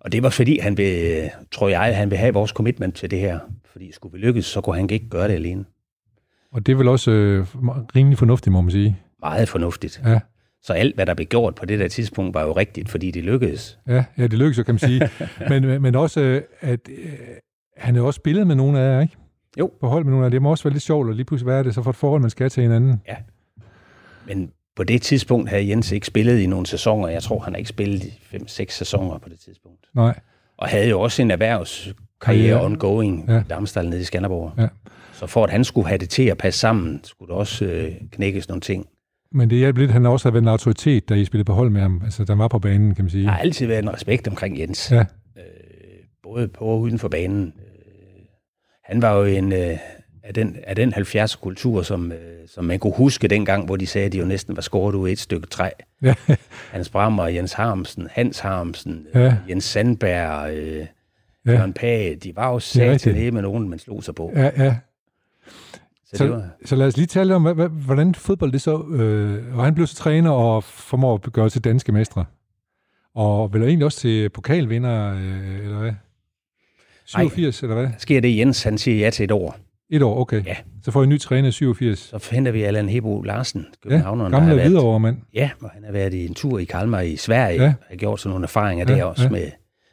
Og det var fordi, han vil, tror jeg, han vil have vores commitment til det her. Fordi skulle vi lykkes, så kunne han ikke gøre det alene. og det er vel også øh, rimelig fornuftigt, må man sige. Meget fornuftigt. Ja, Så alt, hvad der blev gjort på det der tidspunkt, var jo rigtigt, fordi det lykkedes. ja, ja det lykkes jo, kan man sige. [LAUGHS] men, men også, øh, at øh, han har også spillet med nogle af jer, ikke? Jo. På hold med nogle af. Det må også være lidt sjovt, og lige pludselig hvad er det så for et forhold, man skal til hinanden. Men på det tidspunkt havde Jens ikke spillet i nogle sæsoner. Jeg tror, han har ikke spillet i 5-6 sæsoner på det tidspunkt. Nej, Og havde jo også en erhvervskarriere Karriere. ongoing Ja. ja. i Damsdal nede i Skanderborg. Ja. Så for at han skulle have det til at passe sammen, skulle der også øh, knækkes nogle ting. men det hjælper lidt, at han også har været en autoritet, da I spillede på hold med ham. Altså, der var på banen, kan man sige. Der har altid været en respekt omkring Jens. Ja, øh, både på og uden for banen. Han var jo en øh, af den, af den 70'er kultur, som, øh, som man kunne huske dengang, hvor de sagde, at de jo næsten var skåret ud af et stykke træ. ja, Hans Brammer, Jens Harmsen, Hans Harmsen, Ja. øh, Jens Sandberg, øh, Ja. Jørgen Page, de var jo rigtigt. sat til med nogen, man slog sig på. ja, ja. Så, Så, var, så lad os lige tale om, hvordan fodbold det så... Øh, og han blev så træner og formår at gøre til danske mestre. Og vel egentlig også til pokalvinder, øh, eller hvad? 87, eller hvad? sker det, Jens han siger ja til et år. Et år, okay. Ja. Så får I en ny træner i 87. Så henter vi Allan Hebo Larsen, Ja, københavneren, har gamle været, videre mand. Ja, og han har været i en tur i Kalmar i Sverige, Ja. ja. har gjort sådan nogle erfaringer Ja, der også ja. med,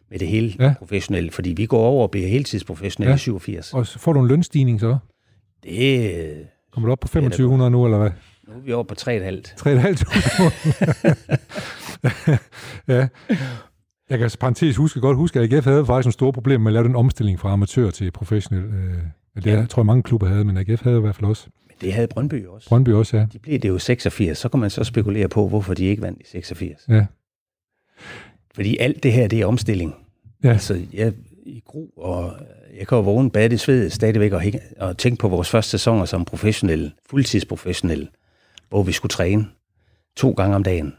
med det hele Ja. ja. professionelle, fordi vi går over og bliver heltidsprofessionelle Ja. ja. i 87. Og så får du en lønstigning så. Det, øh, Kommer du op på 2500 nu, eller hvad? nu er vi over på 3,5. 3.500. [LAUGHS] [LAUGHS] ja. Jeg kan parentes huske, godt huske, at AGF havde faktisk en stor problem med at lave den omstilling fra amatør til professionel. Øh, det Ja. jeg tror jeg mange klubber havde, men AGF havde i hvert fald også. Men det havde Brøndby også. Brøndby også, ja. De blev det jo 86, så kan man så spekulere på, hvorfor de ikke vandt i 86. Ja, Fordi alt det her, det er omstilling. Ja. Altså, jeg i gru, og jeg kan jo vågne bade i sved stadigvæk og, hæng- og tænke på vores første sæsoner som professionelle, fuldtidsprofessionelle, hvor vi skulle træne to gange om dagen.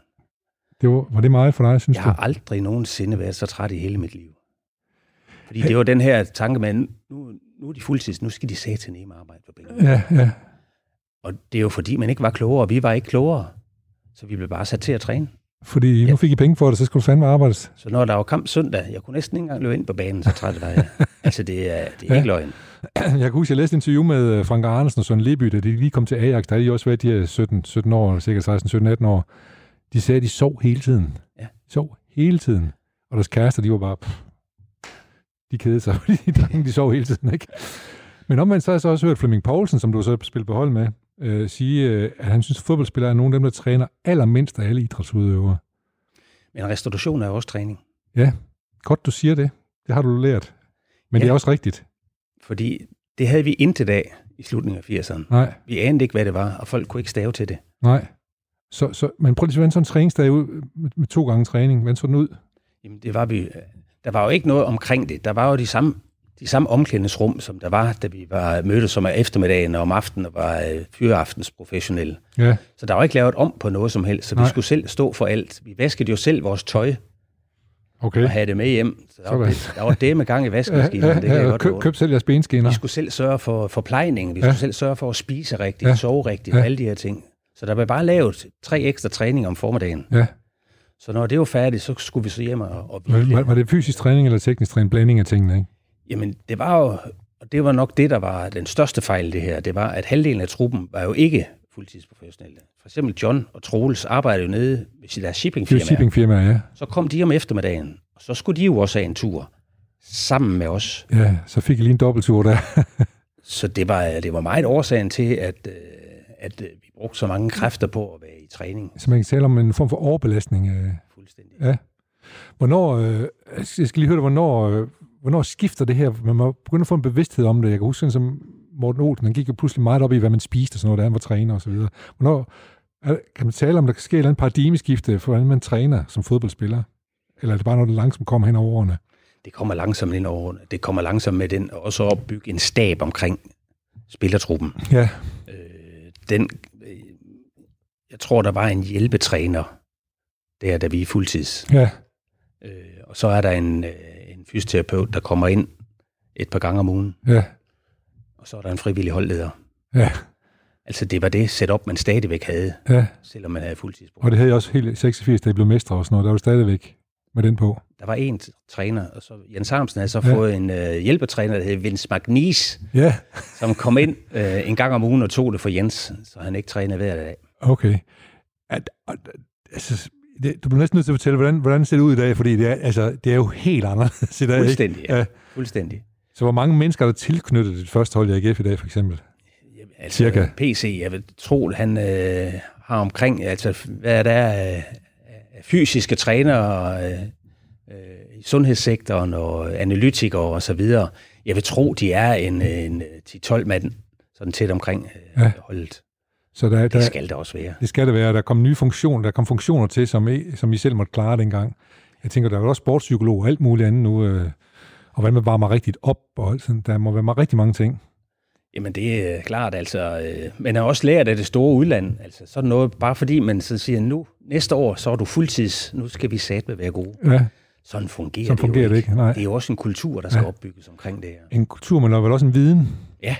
Det var, var det meget for dig, synes Jeg du? har aldrig nogensinde været så træt i hele mit liv. Fordi det var den her tanke med, nu, nu er de fuldtids, nu skal de sætte til nemme arbejde på bænken. Ja, ja. Og det er jo fordi, man ikke var klogere, og vi var ikke klogere. Så vi blev bare sat til at træne. Fordi nu Ja. fik I penge for det, så skulle du fandme arbejdes. Så når der var kamp søndag, jeg kunne næsten ikke engang løbe ind på banen, så træt var jeg. [LAUGHS] altså, det er, det er Ja. ikke løgn. Jeg kan huske, jeg læste et interview med øh, Frank Andersen og Søren Leby, da de lige kom til Ajax. Der havde de også været de her 17, 17 år, sikkert 16, 17, 18 år. De sagde, at de sov hele tiden. Ja. Sov hele tiden. Og deres kærester, de var bare... Pff, de kedede sig, [LAUGHS] fordi de, drenge, de sov hele tiden, ikke? Men omvendt så har jeg så også hørt Flemming Poulsen, som du så spiller på hold med, øh, sige, øh, at han synes, at fodboldspillere er nogle af dem, der træner allermindst af alle idrætsudøvere. Men restauration er jo også træning. Godt, du siger det. Det har du lært. Men ja. det Ja. er også rigtigt. Fordi det havde vi intet af i slutningen af 80'erne. Nej, Vi anede ikke, hvad det var, og folk kunne ikke stave til det. nej. Så, så, men prøv lige at hvordan sådan en træningsdag ud med, med to gange træning. Hvordan så den ud? Jamen, det var vi, der var jo ikke noget omkring det. Der var jo de samme, de samme omklædningsrum, som der var, da vi var mødtes om eftermiddagen og om aftenen og var øh, fyreaftens professionelle. Ja, Så der var ikke lavet om på noget som helst, så vi Nej. skulle selv stå for alt. Vi vaskede jo selv vores tøj okay. og havde det med hjem. Så der, var, det, der var det med gang i Ja, vaskemaskinen, ja, det kan jeg ja, godt køb, køb selv jeres benskinner. Vi skulle selv sørge for forplejning, vi Ja. skulle selv sørge for at spise rigtigt, Ja. ja. sove rigtigt Ja. og alle de her ting. Så der blev bare lavet tre ekstra træninger om formiddagen. Ja. Så når det var færdigt, så skulle vi så hjem og, og Var, hvile. var, var det fysisk træning eller teknisk træning? Blanding af tingene, ikke? Jamen, det var jo, og det var nok det, der var den største fejl det her, det var, at halvdelen af truppen var jo ikke fuldtidsprofessionelle. For eksempel John og Troels arbejdede jo nede ved deres Det er shippingfirma. shippingfirma, ja. Så kom de om eftermiddagen, og så skulle de jo også have en tur sammen med os. Ja, så fik jeg lige en dobbelttur der. [LAUGHS] Så det var, det var meget årsagen til, at, øh, at vi brugte så mange kræfter på at være i træning. Så man kan tale om en form for overbelastning. øh. Fuldstændig. Ja. Hvornår, øh, jeg skal lige høre dig, hvornår, øh, hvornår skifter det her? Man må begynde at få en bevidsthed om det. Jeg kan huske, sådan som Morten Olsen, han gik jo pludselig meget op i, hvad man spiste og sådan noget, da han var træner og så videre. Hvornår, er, kan man tale om, der kan ske et eller andet paradigmeskifte for, hvordan man træner som fodboldspiller? Eller er det bare noget, der langsomt kommer hen over årene? Det kommer langsomt ind over. Det kommer langsomt med den, og så opbygge en stab omkring spillertruppen. Ja, den, øh, jeg tror, der var en hjælpetræner, der, da vi er fuldtids. ja, Øh, og så er der en, øh, en fysioterapeut, der kommer ind et par gange om ugen, ja, og så er der en frivillig holdleder. ja, Altså, det var det setup, man stadigvæk havde, ja. selvom man havde fuldtidsbrug. Og det havde jeg også helt i 86, da jeg blev mestre og sådan noget. Der var stadigvæk med den på. Der var en træner, og så Jens Harmsen havde så Ja. fået en øh, hjælpetræner, der hed Vince Magnis, Ja, som kom ind øh, en gang om ugen og tog det for Jens, så han ikke trænede hver dag. okay. At, at, altså, det, du bliver næsten nødt til at fortælle, hvordan, hvordan ser det ud i dag, fordi det er, altså, det er jo helt anderledes i dag. Fuldstændig, ja. Ja. Fuldstændig. Så hvor mange mennesker er der tilknyttet det første hold i AGF i dag, for eksempel? Jamen, Altså, Cirka. PC, jeg vil tro, han øh, har omkring, altså hvad er der af fysiske trænere øh, øh, i sundhedssektoren og analytikere og så videre. Jeg vil tro, de er en, en 10-12 mand, sådan tæt omkring øh, Ja. holdet. Så der, der, Det skal der også være. det skal det være. Der kom nye funktioner, der kom funktioner til, som I, som I selv måtte klare dengang. Jeg tænker, der er jo også sportspsykolog og alt muligt andet nu, øh, og hvordan man varmer rigtigt op, og sådan. der må være rigtig mange ting. Jamen det er klart, altså, øh, man har også lært af det store udland, altså sådan noget, bare fordi man så siger, nu næste år, så er du fuldtids, nu skal vi satme være gode. Ja, Sådan fungerer, Sådan det, jo fungerer det ikke, nej. Det er jo også en kultur, der skal Ja. opbygges omkring det her. en kultur, men er vel også en viden, Ja,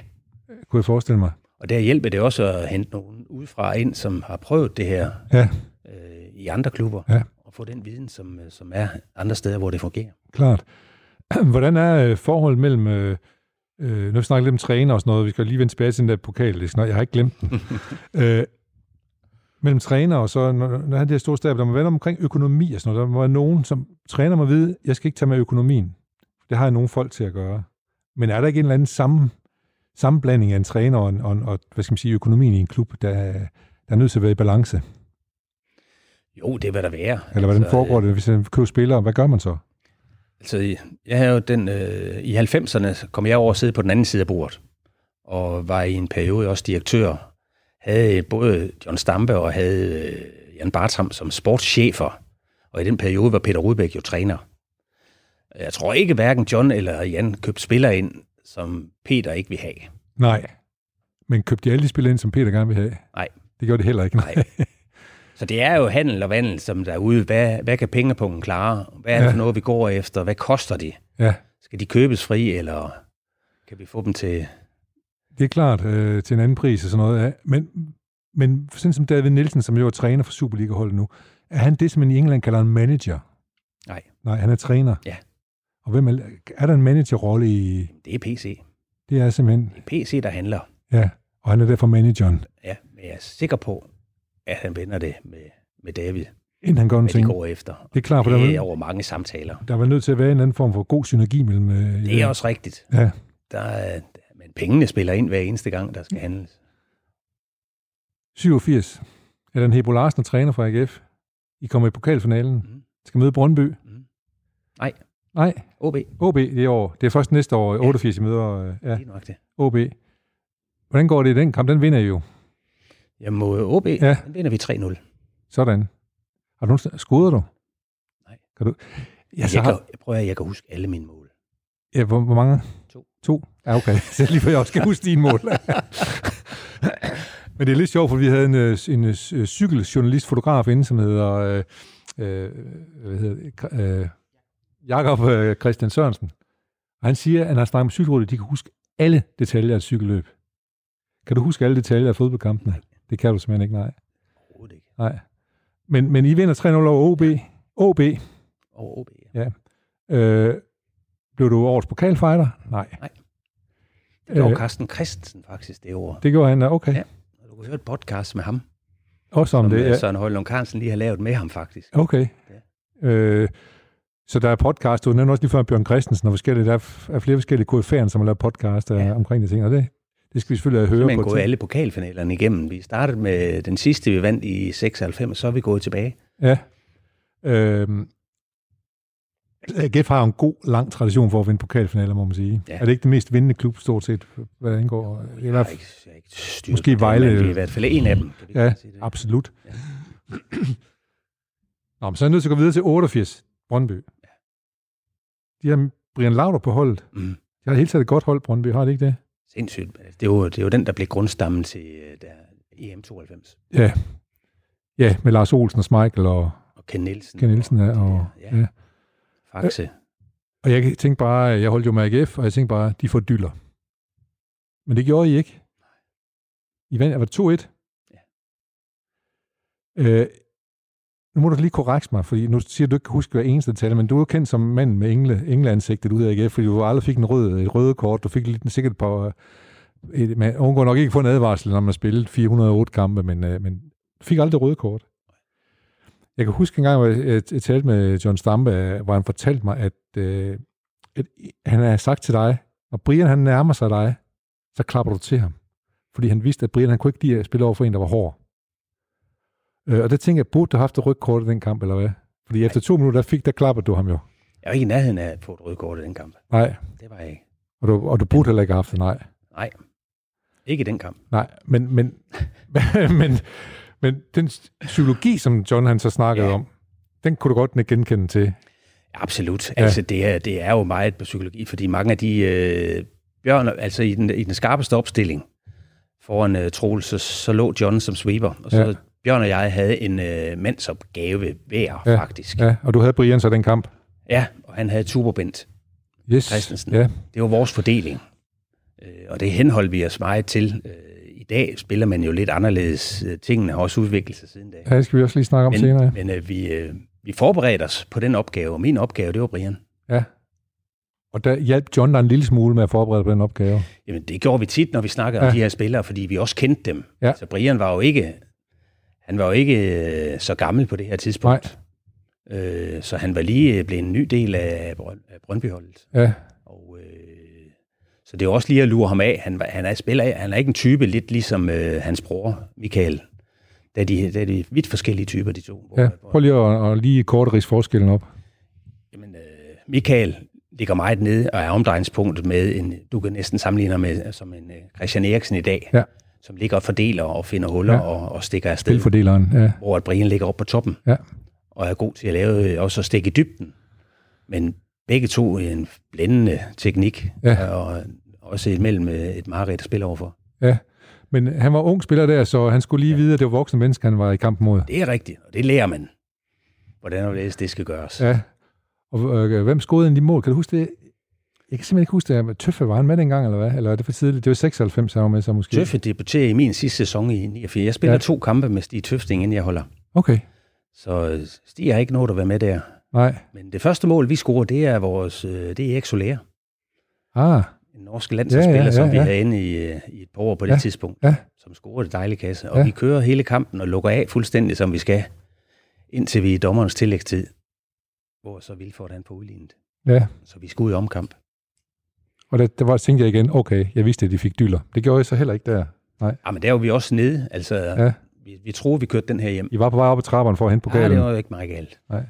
kunne jeg forestille mig. og der hjælper det også at hente nogen udefra ind, som har prøvet det her Ja, øh, i andre klubber, Ja. og få den viden, som, øh, som er andre steder, hvor det fungerer. klart. [CLEARS THROAT] Hvordan er øh, forholdet mellem... Øh, øh, nu har vi snakket lidt om træner og sådan noget. Vi skal lige vende tilbage til den der pokal. Det sådan Jeg har ikke glemt den. [LAUGHS] øh, mellem træner og så, når, når han det her store stab, der må være omkring økonomi og sådan noget. Der må være nogen, som træner mig ved, jeg skal ikke tage med økonomien. Det har jeg nogle folk til at gøre. Men er der ikke en eller anden sammen, sammenblanding af en træner og, og, og hvad skal man sige, økonomien i en klub, der, der er nødt til at være i balance? Jo, det vil der være. Eller hvordan Altså, foregår det, hvis jeg køber spillere? Hvad gør man så? Altså, jeg havde jo den, øh, i 90'erne kom jeg over at sidde på den anden side af bordet, og var i en periode også direktør. Havde både John Stampe og havde øh, Jan Bartram som sportschefer, og i den periode var Peter Rudbæk jo træner. Jeg tror ikke, hverken John eller Jan købte spillere ind, som Peter ikke vil have. Nej. Men købte de alle de spillere ind, som Peter gerne vil have? Nej. Det gjorde det heller ikke. Nej. [LAUGHS] Så det er jo handel og vandel, som der er ude. Hvad, hvad kan pengepunkten klare? Hvad er det Ja. for noget, vi går efter? Hvad koster de? ja, Skal de købes fri, eller kan vi få dem til det er klart øh, til en anden pris og sådan noget. Ja. Men, men sådan som David Nielsen, som jo er træner for Superliga-holdet nu, er han det, som man i England kalder en manager? Nej. Nej, han er træner. Ja. Og hvem er, er der en managerrolle i... Det er PC. Det er simpelthen... Det er PC, der handler. Ja, og han er derfor manageren. Ja, men jeg er sikker på, at han vender det med, med David, Inden han gør ting. går efter. Det er klart, for der, Det er er, over mange samtaler. der var nødt til at være en anden form for god synergi mellem... Øh, Det er også rigtigt. Ja, Der er, men pengene spiller ind hver eneste gang, der skal handles. 87. Er der en Hebo Larsen, der træner for AGF? I kommer i pokalfinalen. Mm. Skal møde Brøndby. Mm. Nej. Nej, OB, OB det er år. Det er først næste år, Ja. 88, I møder øh, ja, lige nok det. OB. Hvordan går det i den kamp? Den vinder I jo. Ja, mod OB, Ja. den vinder vi 3-0. Sådan. Har du scoret du? Nej. Kan du? Ja, så Jeg kan, har, jeg prøver, jeg kan huske alle mine mål. ja, hvor, hvor mange? To. To? Ja, okay. [LAUGHS] Så lige for jeg også skal huske dine mål. [LAUGHS] Men det er lidt sjovt, for vi havde en, øh, en, øh, cykeljournalist, fotograf inde, som hedder, øh, øh, hvad hedder øh, Jakob øh, Christian Sørensen. Og han siger, at han har snakket med cykelrådet, de kan huske alle detaljer af et cykelløb. Kan du huske alle detaljer af fodboldkampene? Det kan du simpelthen ikke, nej. Overhovedet ikke. nej. Men, men I vinder 3-0 over OB. OB. Over OB, ja. Øh, blev du årets pokalfighter? Nej. Det gjorde Øh, Carsten Christensen faktisk det år. det gjorde han, da. okay. Ja. Du kunne høre et podcast med ham, Også om som det, det, ja. Søren Højlund Carlsen lige har lavet med ham faktisk. Okay. Øh, så der er podcast, du nævner også lige før Bjørn Christensen og forskellige, der er, er flere forskellige KF'er, som har lavet podcast ja. Ja. omkring de ting, og det, det skal vi selvfølgelig høre på. gået et alle pokalfinalerne igennem. Vi startede med den sidste, vi vandt i 96, og så er vi gået tilbage. Ja. Øhm, AGF har jo en god, lang tradition for at vinde pokalfinaler, må man sige. Ja. Ja. Er det ikke den mest vindende klub, stort set, hvad det indgår? I Jeg har ikke, jeg har ikke styr Måske på det, Vejle- vi er i hvert fald en af dem. Vi Ja, sige det. absolut. Ja. Nå, men så er jeg nødt til at gå videre til 88, Brøndby. De har Brian Lauter på holdet. Mm. De har helt taget et godt hold, Brøndby, har de ikke det? Sindssygt. Det er, jo, det er jo den, der blev grundstammen til øh, der EM92. Ja. Ja, med Lars Olsen og Michael og Og Ken Nielsen. Ken Nielsen. Ja, de og, ja. ja. Faxe. Og jeg tænkte bare, jeg holdt jo med AGF, og jeg tænkte bare, de får dyller. Men det gjorde I ikke. I vandt, var det 2-1? Ja. Øh, nu må du lige korrekte mig, fordi nu siger du, du ikke kan huske hver eneste detalje, men du er jo kendt som mand med engle, engleansigtet ud af AGF, fordi du aldrig fik en rød, et røde kort. Du fik lidt sikkert på... Øh, et, man undgår nok ikke få en advarsel, når man spillede 408 kampe, men, øh, men fik aldrig røde kort. Jeg kan huske en gang, hvor jeg, jeg, jeg talte med John Stampe, hvor han fortalte mig, at, øh, at han har sagt til dig, når Brian han nærmer sig dig, så klapper du til ham. Fordi han vidste, at Brian han kunne ikke lide at spille over for en, der var hård. Øh, og det tænker jeg, burde du have haft et rødt kort i den kamp, eller hvad? Fordi efter to minutter, der fik, der klappede du ham jo. Jeg var ikke i nærheden af at få et rødt kort i den kamp. Nej, Det var jeg ikke. og du, og du burde heller ikke have haft det, nej. Nej. Ikke i den kamp. Nej, men, men, [LAUGHS] men, men den psykologi, som John han så snakkede ja. Om, den kunne du godt genkende til. Absolut. Ja. Altså, det er, det er jo meget psykologi, fordi mange af de øh, bjørn, altså i den, i den skarpeste opstilling foran øh, Troels, så, så lå John som sweeper, og så Ja. Bjørn og jeg havde en øh, mandsopgave hver, Ja. faktisk. Ja. Og du havde Brian så den kamp. ja, og han havde turbobent. Yes. Christensen. Ja, Det var vores fordeling. Øh, og det henholdt vi os meget til. Øh, I dag spiller man jo lidt anderledes. Øh, Tingene har også udviklet sig siden da. ja, det skal vi også lige snakke om Men, senere. men øh, vi, øh, vi forberedte os på den opgave, og min opgave, det var Brian. Ja. Og der hjalp John dig en lille smule med at forberede på den opgave. Jamen, det gjorde vi tit, når vi snakkede ja. om de her spillere, fordi vi også kendte dem. Ja. Så Brian var jo ikke, han var jo ikke øh, så gammel på det her tidspunkt. Øh, så han var lige øh, blevet en ny del af, Brøn- af Brøndbyholdet. Ja, Og, øh, så det er også lige at lure ham af. Han, han er spiller, han er ikke en type, lidt ligesom øh, hans bror, Michael. Da de, da de vidt forskellige typer, de to. Hvor, ja. Prøv lige at, at lige kort ris forskellen op. Jamen, øh, Michael ligger meget nede og er omdrejningspunkt med en, du kan næsten sammenligne med som en Christian Eriksen i dag, Ja. Som ligger og fordeler og finder huller Ja. ja. og, og stikker afsted, Spilfordeleren, ja. hvor at Brian ligger op på toppen Ja. og er god til at lave øh, også at stikke i dybden. Men begge to en blændende teknik, Ja. og også et mellem øh, et mareridt at spille overfor. ja. Men han var ung spiller der, så han skulle lige vide, at det var voksne mennesker, han var i kamp mod. Det er rigtigt, og det lærer man, hvordan og det skal gøres. Ja. Og øh, hvem scorede egentlig de mål? Kan du huske det? Jeg kan simpelthen ikke huske det. Tøffe var han med dengang, eller hvad? Eller er det for tidligt? Det var 96, han var med så måske. Tøffe debuterer i min sidste sæson i 89. Jeg spiller Ja. ja. to kampe med Stig Tøfting, inden jeg holder. Okay. Så øh, Stig har ikke nået at være med der. Nej. Men det første mål, vi scorer, det er vores, øh, det er Erik Soler, Ah, en norsk landsholdsspiller, Ja, ja, ja, som vi ja. havde inde i, øh, i et par år på det Ja, tidspunkt, ja. som scorede det dejlige kasse. Og Ja. vi kører hele kampen og lukker af fuldstændig, som vi skal, indtil vi er i dommerens tillægstid, hvor så Vilfort han på udlignet. ja. Så vi skal ud i omkamp. Og der, der var, tænkte jeg igen, okay, jeg vidste, at de fik dyller. Det gjorde jeg så heller ikke der. Ja, Ah, men der var vi også nede. Altså, Ja. vi, vi troede, vi kørte den her hjem. I var på vej op ad trapperne for at hente pokalen. det var jo ikke meget galt. Nej.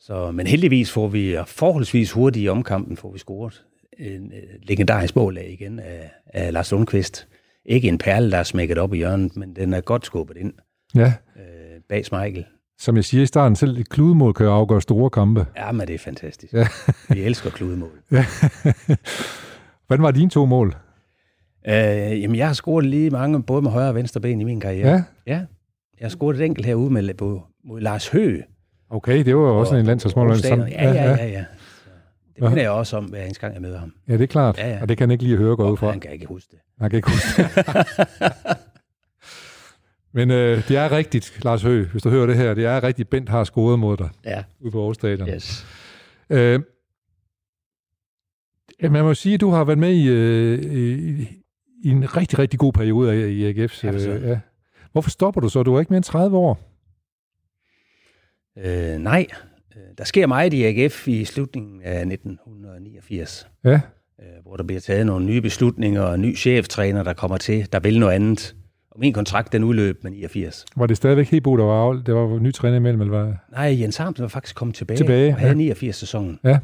Så, men heldigvis får vi forholdsvis hurtigt i omkampen, får vi scoret en øh, legendarisk mål af igen af, af Lars Lundqvist, ikke en perle, der er smækket op i hjørnet, men den er godt skubbet ind Ja, øh, bag Smeichel. Som jeg siger i starten, selv et kludemål kan jo afgøre store kampe. Ja, men det er fantastisk. Ja. Vi elsker kludemål. Hvordan var dine to mål? Øh, jamen, jeg har scoret lige mange, både med højre og venstre ben i min karriere. Ja. ja. Jeg har scoret et enkelt herude med, mod, mod Lars Høgh. Okay, det var jo også en landsholdsmål. Ja, ja, ja. ja. Så det Ja. minder jeg også om, hver eneste gang jeg møder ham. Ja, det er klart. Ja, ja. Og det kan han ikke lige høre gå ud fra. Han kan ikke huske det. Han kan ikke huske det. [LAUGHS] Men øh, det er rigtigt, Lars Høgh, hvis du hører det her. Det er rigtigt, Bent har scoret mod dig Ja, ude på Aarhus Stadion. yes. Øh, man må sige, at du har været med i, øh, i, i en rigtig, rigtig god periode af- i AGF's. Øh, ja. Hvorfor stopper du så? Du er ikke mere end 30 år. Øh, nej, Øh, der sker meget i AGF i slutningen af 1989, Ja, øh, hvor der bliver taget nogle nye beslutninger og en ny cheftræner, der kommer til, der vil noget andet. Og min kontrakt, den udløb med 89. var det stadigvæk Hebo, der var, der var ny træner imellem, eller hvad? Nej, Jens Harmsen var faktisk kommet tilbage, Tilbage, og havde ja. 89 sæsonen, Ja,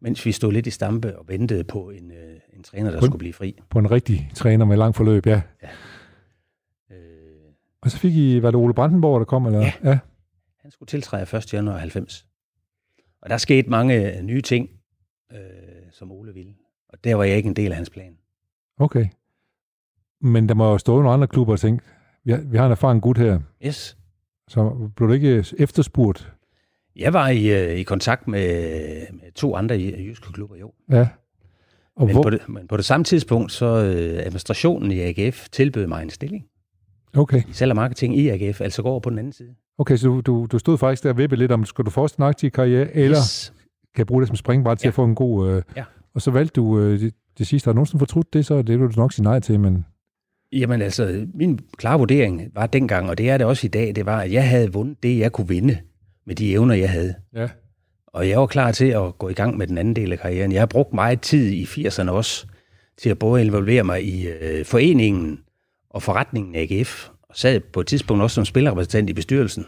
mens vi stod lidt i stampe og ventede på en, øh, en træner, der Kun- skulle blive fri. på en rigtig træner med lang forløb, ja. Øh, Og så fik I, var det Ole Brandenborg, der kom, eller? Ja. ja. han skulle tiltræde 1. januar 90. Og der skete mange øh, nye ting, øh, som Ole ville. Og der var jeg ikke en del af hans plan. Okay. Men der må jo stå nogle andre klubber og tænke, vi har, vi har en erfaren gut her, Yes. så blev du ikke efterspurgt? Jeg var i, øh, i kontakt med, med to andre i- jyske klubber, jo. Ja. Og Men hvor? på, det, men på det samme tidspunkt, så øh, administrationen i AGF tilbød mig en stilling. Okay. I salg og marketing i AGF, altså går over på den anden side. okay, så du, du, du stod faktisk der og vippede lidt om, skal du fortsætte en aktiv karriere, eller Yes. kan jeg bruge det som springbræt til Ja. at få en god... Øh, Ja. Og så valgte du øh, det, det sidste. Har du nogensinde fortrudt det, så det vil du nok sige nej til, men... Jamen altså, min klare vurdering var dengang, og det er det også i dag, det var, at jeg havde vundet det, jeg kunne vinde med de evner, jeg havde. Ja. Og jeg var klar til at gå i gang med den anden del af karrieren. Jeg har brugt meget tid i 80'erne også til at både involvere mig i øh, foreningen og forretningen af AGF, og sad på et tidspunkt også som spillerrepræsentant i bestyrelsen.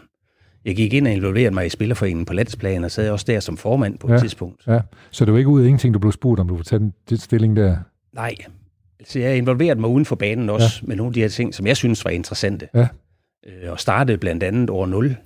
Jeg gik ind og involverede mig i Spillerforeningen på landsplan, og sad også der som formand på Ja. et tidspunkt. ja. Så det var ikke ud af ingenting, du blev spurgt, om du ville tage den, den stilling der. Nej, altså jeg involverede mig uden for banen også ja. med nogle af de her ting, som jeg synes var interessante. Ja. Øh, og startede blandt andet år 0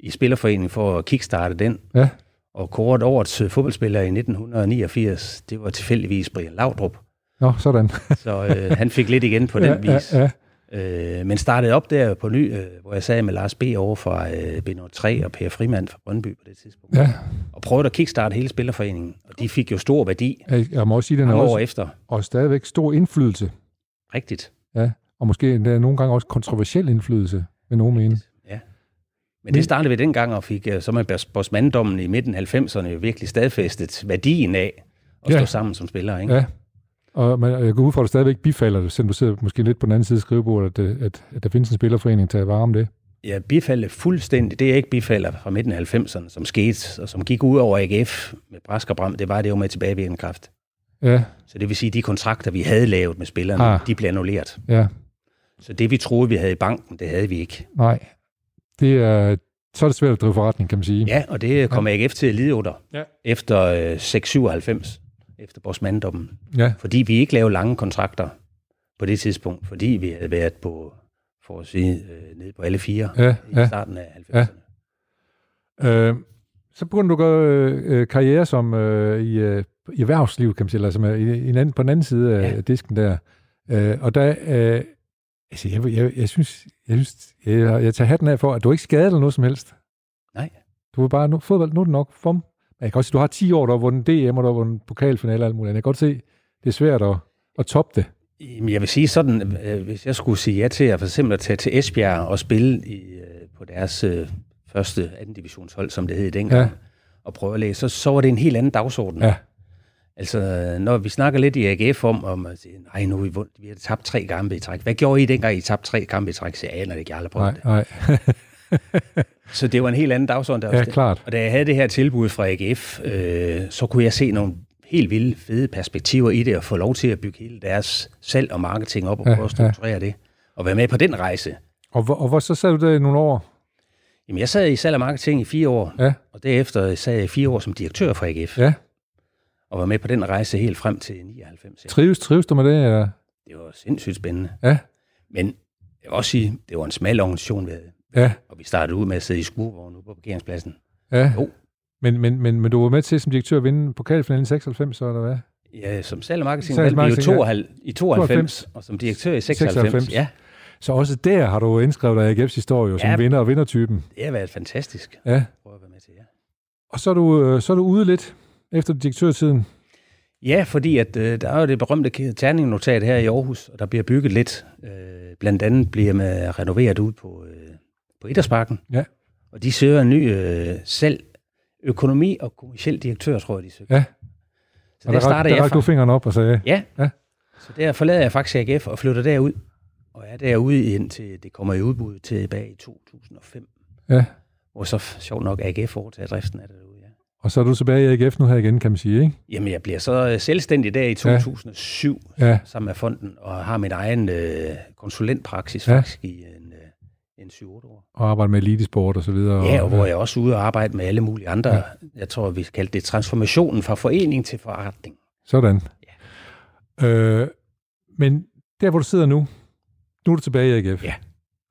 i Spillerforeningen for at kickstarte den. Ja. Og kåret årets øh, fodboldspiller i 1989, det var tilfældigvis Brian Laudrup. Nå, sådan. Så øh, han fik lidt igen på [LAUGHS] den ja, vis. Ja, ja. Øh, men startede op der på ny, øh, hvor jeg sad med Lars B. over fra øh, B03 og Per Frimand fra Brøndby på det tidspunkt. ja. Og prøvede at kickstarte hele Spillerforeningen. Og de fik jo stor værdi Jeg, må også sige, den er også efter. og stadigvæk stor indflydelse. Rigtigt. Ja. Og måske endda nogle gange også kontroversiel indflydelse, vil nogen mene. Ja. Men det startede vi dengang og fik øh, så med Bosmanddommen i midten af 90'erne jo virkelig stadfæstet værdien af at Ja. stå sammen som spillere. Ikke? Ja. Og man, jeg går ud fra, at du stadigvæk bifalder det, selvom du sidder måske lidt på den anden side af skrivebordet, at, øh, at, at der findes en spillerforening til at vare om det. Jeg bifalder fuldstændig. Det jeg ikke bifalder fra midten af 90'erne, som skete, og som gik ud over AGF med Brask og Bram, det var det jo med tilbagevirkende kraft. Ja, Så det vil sige, at de kontrakter, vi havde lavet med spillerne, Ah. de blev annulleret. ja, Så det, vi troede, vi havde i banken, det havde vi ikke. nej. Det er, så er det svært at drive forretning, kan man sige. Ja, og det kom AGF til at lide under Ja. efter øh, 697, efter Bosmanddommen. Ja, Fordi vi ikke lavede lange kontrakter på det tidspunkt, fordi vi havde været på, for at sige, øh, nede på alle fire ja, i ja. starten af 90'erne. Øh, så begyndte du at gøre øh, karriere som øh, i, øh, i erhvervslivet, kan man sige, altså med, i, i en anden, på den anden side af Ja. disken der. Øh, og der, øh, altså jeg, jeg, jeg synes, jeg, synes jeg, jeg tager hatten af for, at du ikke skader dig noget som helst. Nej. Du vil bare, nu, fodbold, nu er det nok Men Jeg kan også sige, du har 10 år, der har vundet DM, og der har vundet pokalfinale og alt muligt. Jeg kan godt se, det er svært at, at toppe det. Jeg vil sige sådan, øh, hvis jeg skulle sige ja til at for eksempel at tage til Esbjerg og spille i, øh, på deres øh, første anden divisionshold, som det hed dengang, Ja. og prøve at læse, så, så var det en helt anden dagsorden. Ja. Altså, når vi snakker lidt i AGF om, om at sige, nej, nu vi, vi har tabt tre kampe i træk. Hvad gjorde I dengang, I tabte tre kampe i træk? Så jeg aner det ikke, jeg aldrig prøvet Nej, det. nej. [LAUGHS] [LAUGHS] Så det var en helt anden dagsorden. Der Ja, også. klart. Og da jeg havde det her tilbud fra AGF, øh, så kunne jeg se nogle helt vilde, fede perspektiver i det, og få lov til at bygge hele deres salg og marketing op, og Ja, prøve at strukturere det, og være med på den rejse. Og, hvor, og hvor så sad du der i nogle år? Jamen, jeg sad i salg og marketing i fire år, Ja, og derefter sad jeg i fire år som direktør for AGF, ja. og var med på den rejse helt frem til 99. Ja. Trives, trives du med det? Eller? Det var sindssygt spændende. Ja, Men jeg vil også sige, det var en smal organisation, vi havde. Ja, Og vi startede ud med at sidde i skurvogn ude på parkeringspladsen. ja. Jo. Men, men, men, men du var med til som direktør at vinde pokalfinalen i 96, så eller hvad? Ja, som salg og marketing Salg og valgte vi jo marketing, 92, i 92, 92. og som direktør i 96. 96. Ja, Så også der har du indskrevet dig i AGF's historie, som Ja. vinder og vindertypen. det har været fantastisk. Ja. Prøv at være med til, ja. Og så er du, øh, så er du ude lidt efter direktørtiden. Ja, fordi at, øh, der er jo det berømte terningnotat her i Aarhus, og der bliver bygget lidt. Øh, blandt andet bliver man renoveret ud på, øh, på Idrætsparken. Ja. Og de søger en ny øh, selv økonomi og kommersiel direktør, tror jeg, de søger. Ja. Så Og der der, starter der jeg du fra. fingeren op og sagde, Ja. Ja. Så der forlader jeg faktisk AGF og flytter derud. Og er derude indtil det kommer i udbud tilbage i 2005. ja. Hvor så sjovt nok AGF overtager driften af det derude, ja. Og så er du tilbage i AGF nu her igen, kan man sige, ikke? Jamen, jeg bliver så øh, selvstændig der i 2007, Ja, sammen med fonden, og har min egen øh, konsulentpraksis Ja. ja. faktisk i øh, en 7-8 år. og arbejde med elitesport og så videre. Ja, og hvor jeg også er ude og arbejde med alle mulige andre, Ja. ja. jeg tror, vi kaldte det transformationen fra forening til forretning. Sådan. Øh, men der, hvor du sidder nu, nu er du tilbage i AGF. Ja.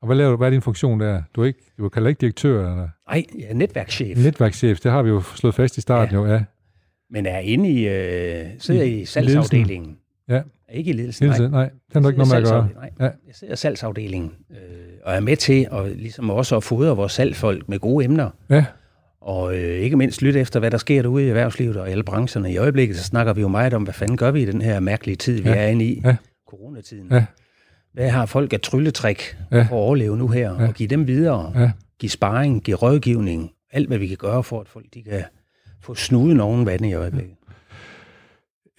Og hvad laver du? Hvad er din funktion der? Du er ikke, du kalder ikke direktør eller Nej, jeg er netværkschef, netværkschef. Det har vi jo slået fast i starten Ja. jo, ja. men er inde i, øh, sidder I i salgsafdelingen. Ja. Er ikke i ledelsen, Ledelse, nej. nej, det har du ikke noget med at gøre. Nej, Ja. jeg sidder i salgsafdelingen, øh, og er med til at, ligesom også at fodre vores salgfolk med gode emner. Ja, Og øh, ikke mindst lytte efter, hvad der sker derude i erhvervslivet og alle brancherne. I øjeblikket så snakker vi jo meget om, hvad fanden gør vi i den her mærkelige tid, vi Ja. er inde i, Ja. coronatiden. Ja. Hvad har folk af trylletrik Ja. for at overleve nu her, Ja. og give dem videre, ja. give sparring, give rådgivning, alt hvad vi kan gøre for, at folk de kan få snuden oven vandet i øjeblikket.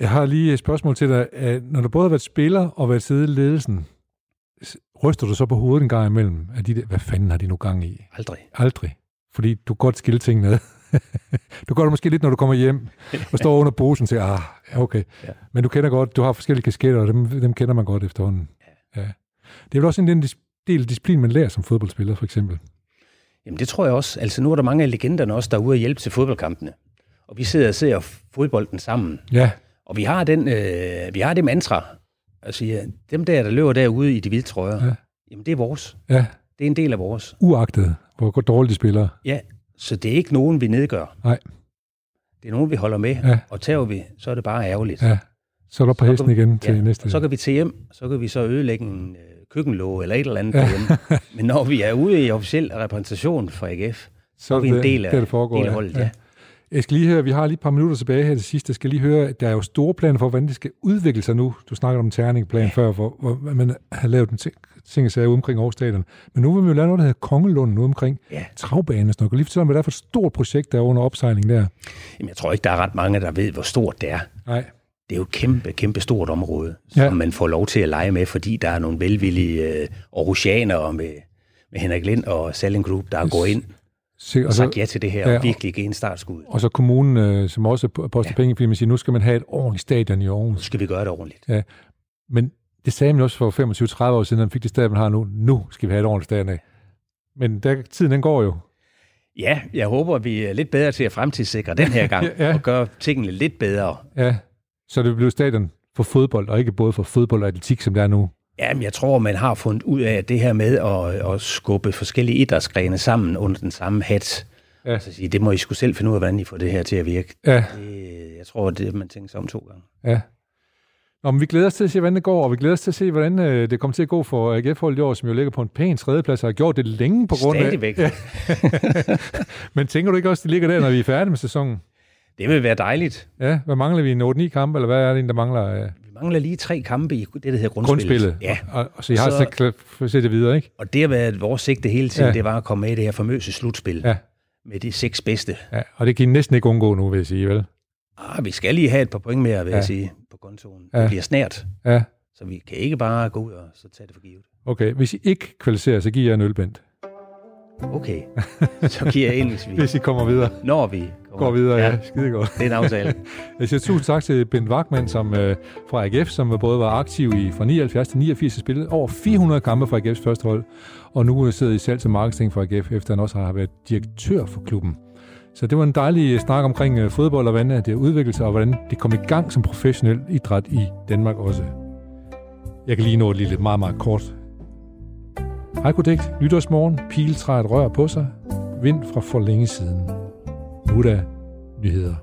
Jeg har lige et spørgsmål til dig. Øh, Når du både har været spiller og været siddet i ledelsen, ryster du så på hovedet en gang imellem? At de der, hvad fanden har de nu gang i? Aldrig. Aldrig. Fordi du godt skille tingene ad. [LAUGHS] du gør det måske lidt, når du kommer hjem og står under posen og siger, ah, ja, okay. Ja. Men du kender godt, du har forskellige kasketter, og dem, dem kender man godt efterhånden. Ja. Det er vel også en del- del disciplin, man lærer som fodboldspiller, for eksempel. Jamen det tror jeg også. Altså nu er der mange af legenderne også, der er ude og hjælpe til fodboldkampene. Og vi sidder og ser fodbolden sammen. Ja, Og vi har, den, øh, vi har det mantra, at sige, dem der, der løber derude i de hvide trøjer, Ja. ja. jamen det er vores. ja. Det er en del af vores. Uagtet, hvor dårligt de spiller. Ja, så det er ikke nogen, vi nedgør. Nej. Det er nogen, vi holder med, Ja. ja. og tager vi, så er det bare ærgerligt. Ja. Så er du på Så hesten kan- igen til ja. næste. Så kan vi til hjem, så kan vi så ødelægge en øh, køkkenlåge eller et eller andet Ja. ja. derhjemme. [LAUGHS] Men når vi er ude i officiel repræsentation for AGF, så er vi en del af, det foregår, del af holdet. Ja. Jeg skal lige høre, vi har lige et par minutter tilbage her til sidst. Jeg skal lige høre, at der er jo store planer for, hvordan det skal udvikle sig nu. Du snakker om en terningplan ja. før, hvor, hvor man har lavet en ting, ting og sager omkring Aarhusstadion. Men nu vil vi jo lave noget, der hedder Kongelunden ude omkring Ja. travbanen og sådan noget. Kan lige fortælle mig, hvad det er for et stort projekt, der er under opsejling der? Jamen, jeg tror ikke, der er ret mange, der ved, hvor stort det er. Nej. Det er jo et kæmpe, kæmpe stort område, ja. som man får lov til at lege med, fordi der er nogle velvillige øh, Aarhusianere med, med Henrik Lind og Salling Group, der er gået ind Se, og og, sagt så, ja til det her, ja, og virkelig givet en startskud. og så kommunen, øh, som også poster ja. Ja. penge, fordi man siger, nu skal man have et ordentligt stadion i Nu Aarhus. skal vi gøre det ordentligt. Men det sagde man også for 25-30 år siden, at man fik det stadion, man har nu. Nu skal vi have et ordentligt stadion af. Men der, tiden den går jo. Ja, jeg håber, at vi er lidt bedre til at fremtidssikre den her gang, Ja. [LAUGHS] ja. og gøre tingene lidt bedre. Ja, så det blev stadion for fodbold, og ikke både for fodbold og atletik, som det er nu. Jamen, jeg tror, man har fundet ud af, det her med at, at skubbe forskellige idrætsgrene sammen under den samme hat, Ja. så sige, det må I skulle selv finde ud af, hvordan I får det her til at virke. Ja, Det, jeg tror, det man tænker sig om to gange. ja. Nå, men vi glæder os til at se, hvordan det går, og vi glæder os til at se, hvordan øh, det kommer til at gå for AGF-holdet i år, som jo ligger på en pæn tredjeplads, og har gjort det længe på grund af... Stadigvæk. Ja. [LAUGHS] Men tænker du ikke også, det ligger der, når vi er færdige med sæsonen? Det vil være dejligt. Ja, hvad mangler vi? En 8-9 kampe, eller hvad er det, der mangler? Øh, mangler lige tre kampe i det, der hedder grundspillet. grundspillet. Ja, Og, og, så I har Så- så klar- for at se det videre, ikke? og det har været vores sigte hele tiden, Ja. det var at komme med i det her famøse slutspil Ja. med de seks bedste. Ja, og det kan I næsten ikke undgå nu, vil jeg sige, vel? Ah, vi skal lige have et par point mere, vil Ja. jeg sige, på kontoen. Ja. Det bliver snært, Ja, så vi kan ikke bare gå ud og så tage det for givet. okay. Hvis I ikke kvalificerer, så giver jeg en ølbent. Okay, så giver jeg ind, hvis vi, Hvis I kommer videre. når vi kommer. Går videre, ja. ja. Skide godt. Det er en aftale. [LAUGHS] Jeg siger tusind tak til Bent Wagman som, øh, fra AGF, som både var aktiv i fra 79 til 89 og spillet over 400 kampe fra AGF's første hold, og nu sidder i salg til marketing for AGF, efter han også har været direktør for klubben. Så det var en dejlig øh, snak omkring øh, fodbold og hvordan øh, det har udviklet sig, og hvordan det kom i gang som professionel idræt i Danmark også. Jeg kan lige nå et lille meget, meget kort. Hejkodægt, nytårsmorgen, piltræet rør på sig, vind fra for længe siden. Nu er der nyheder.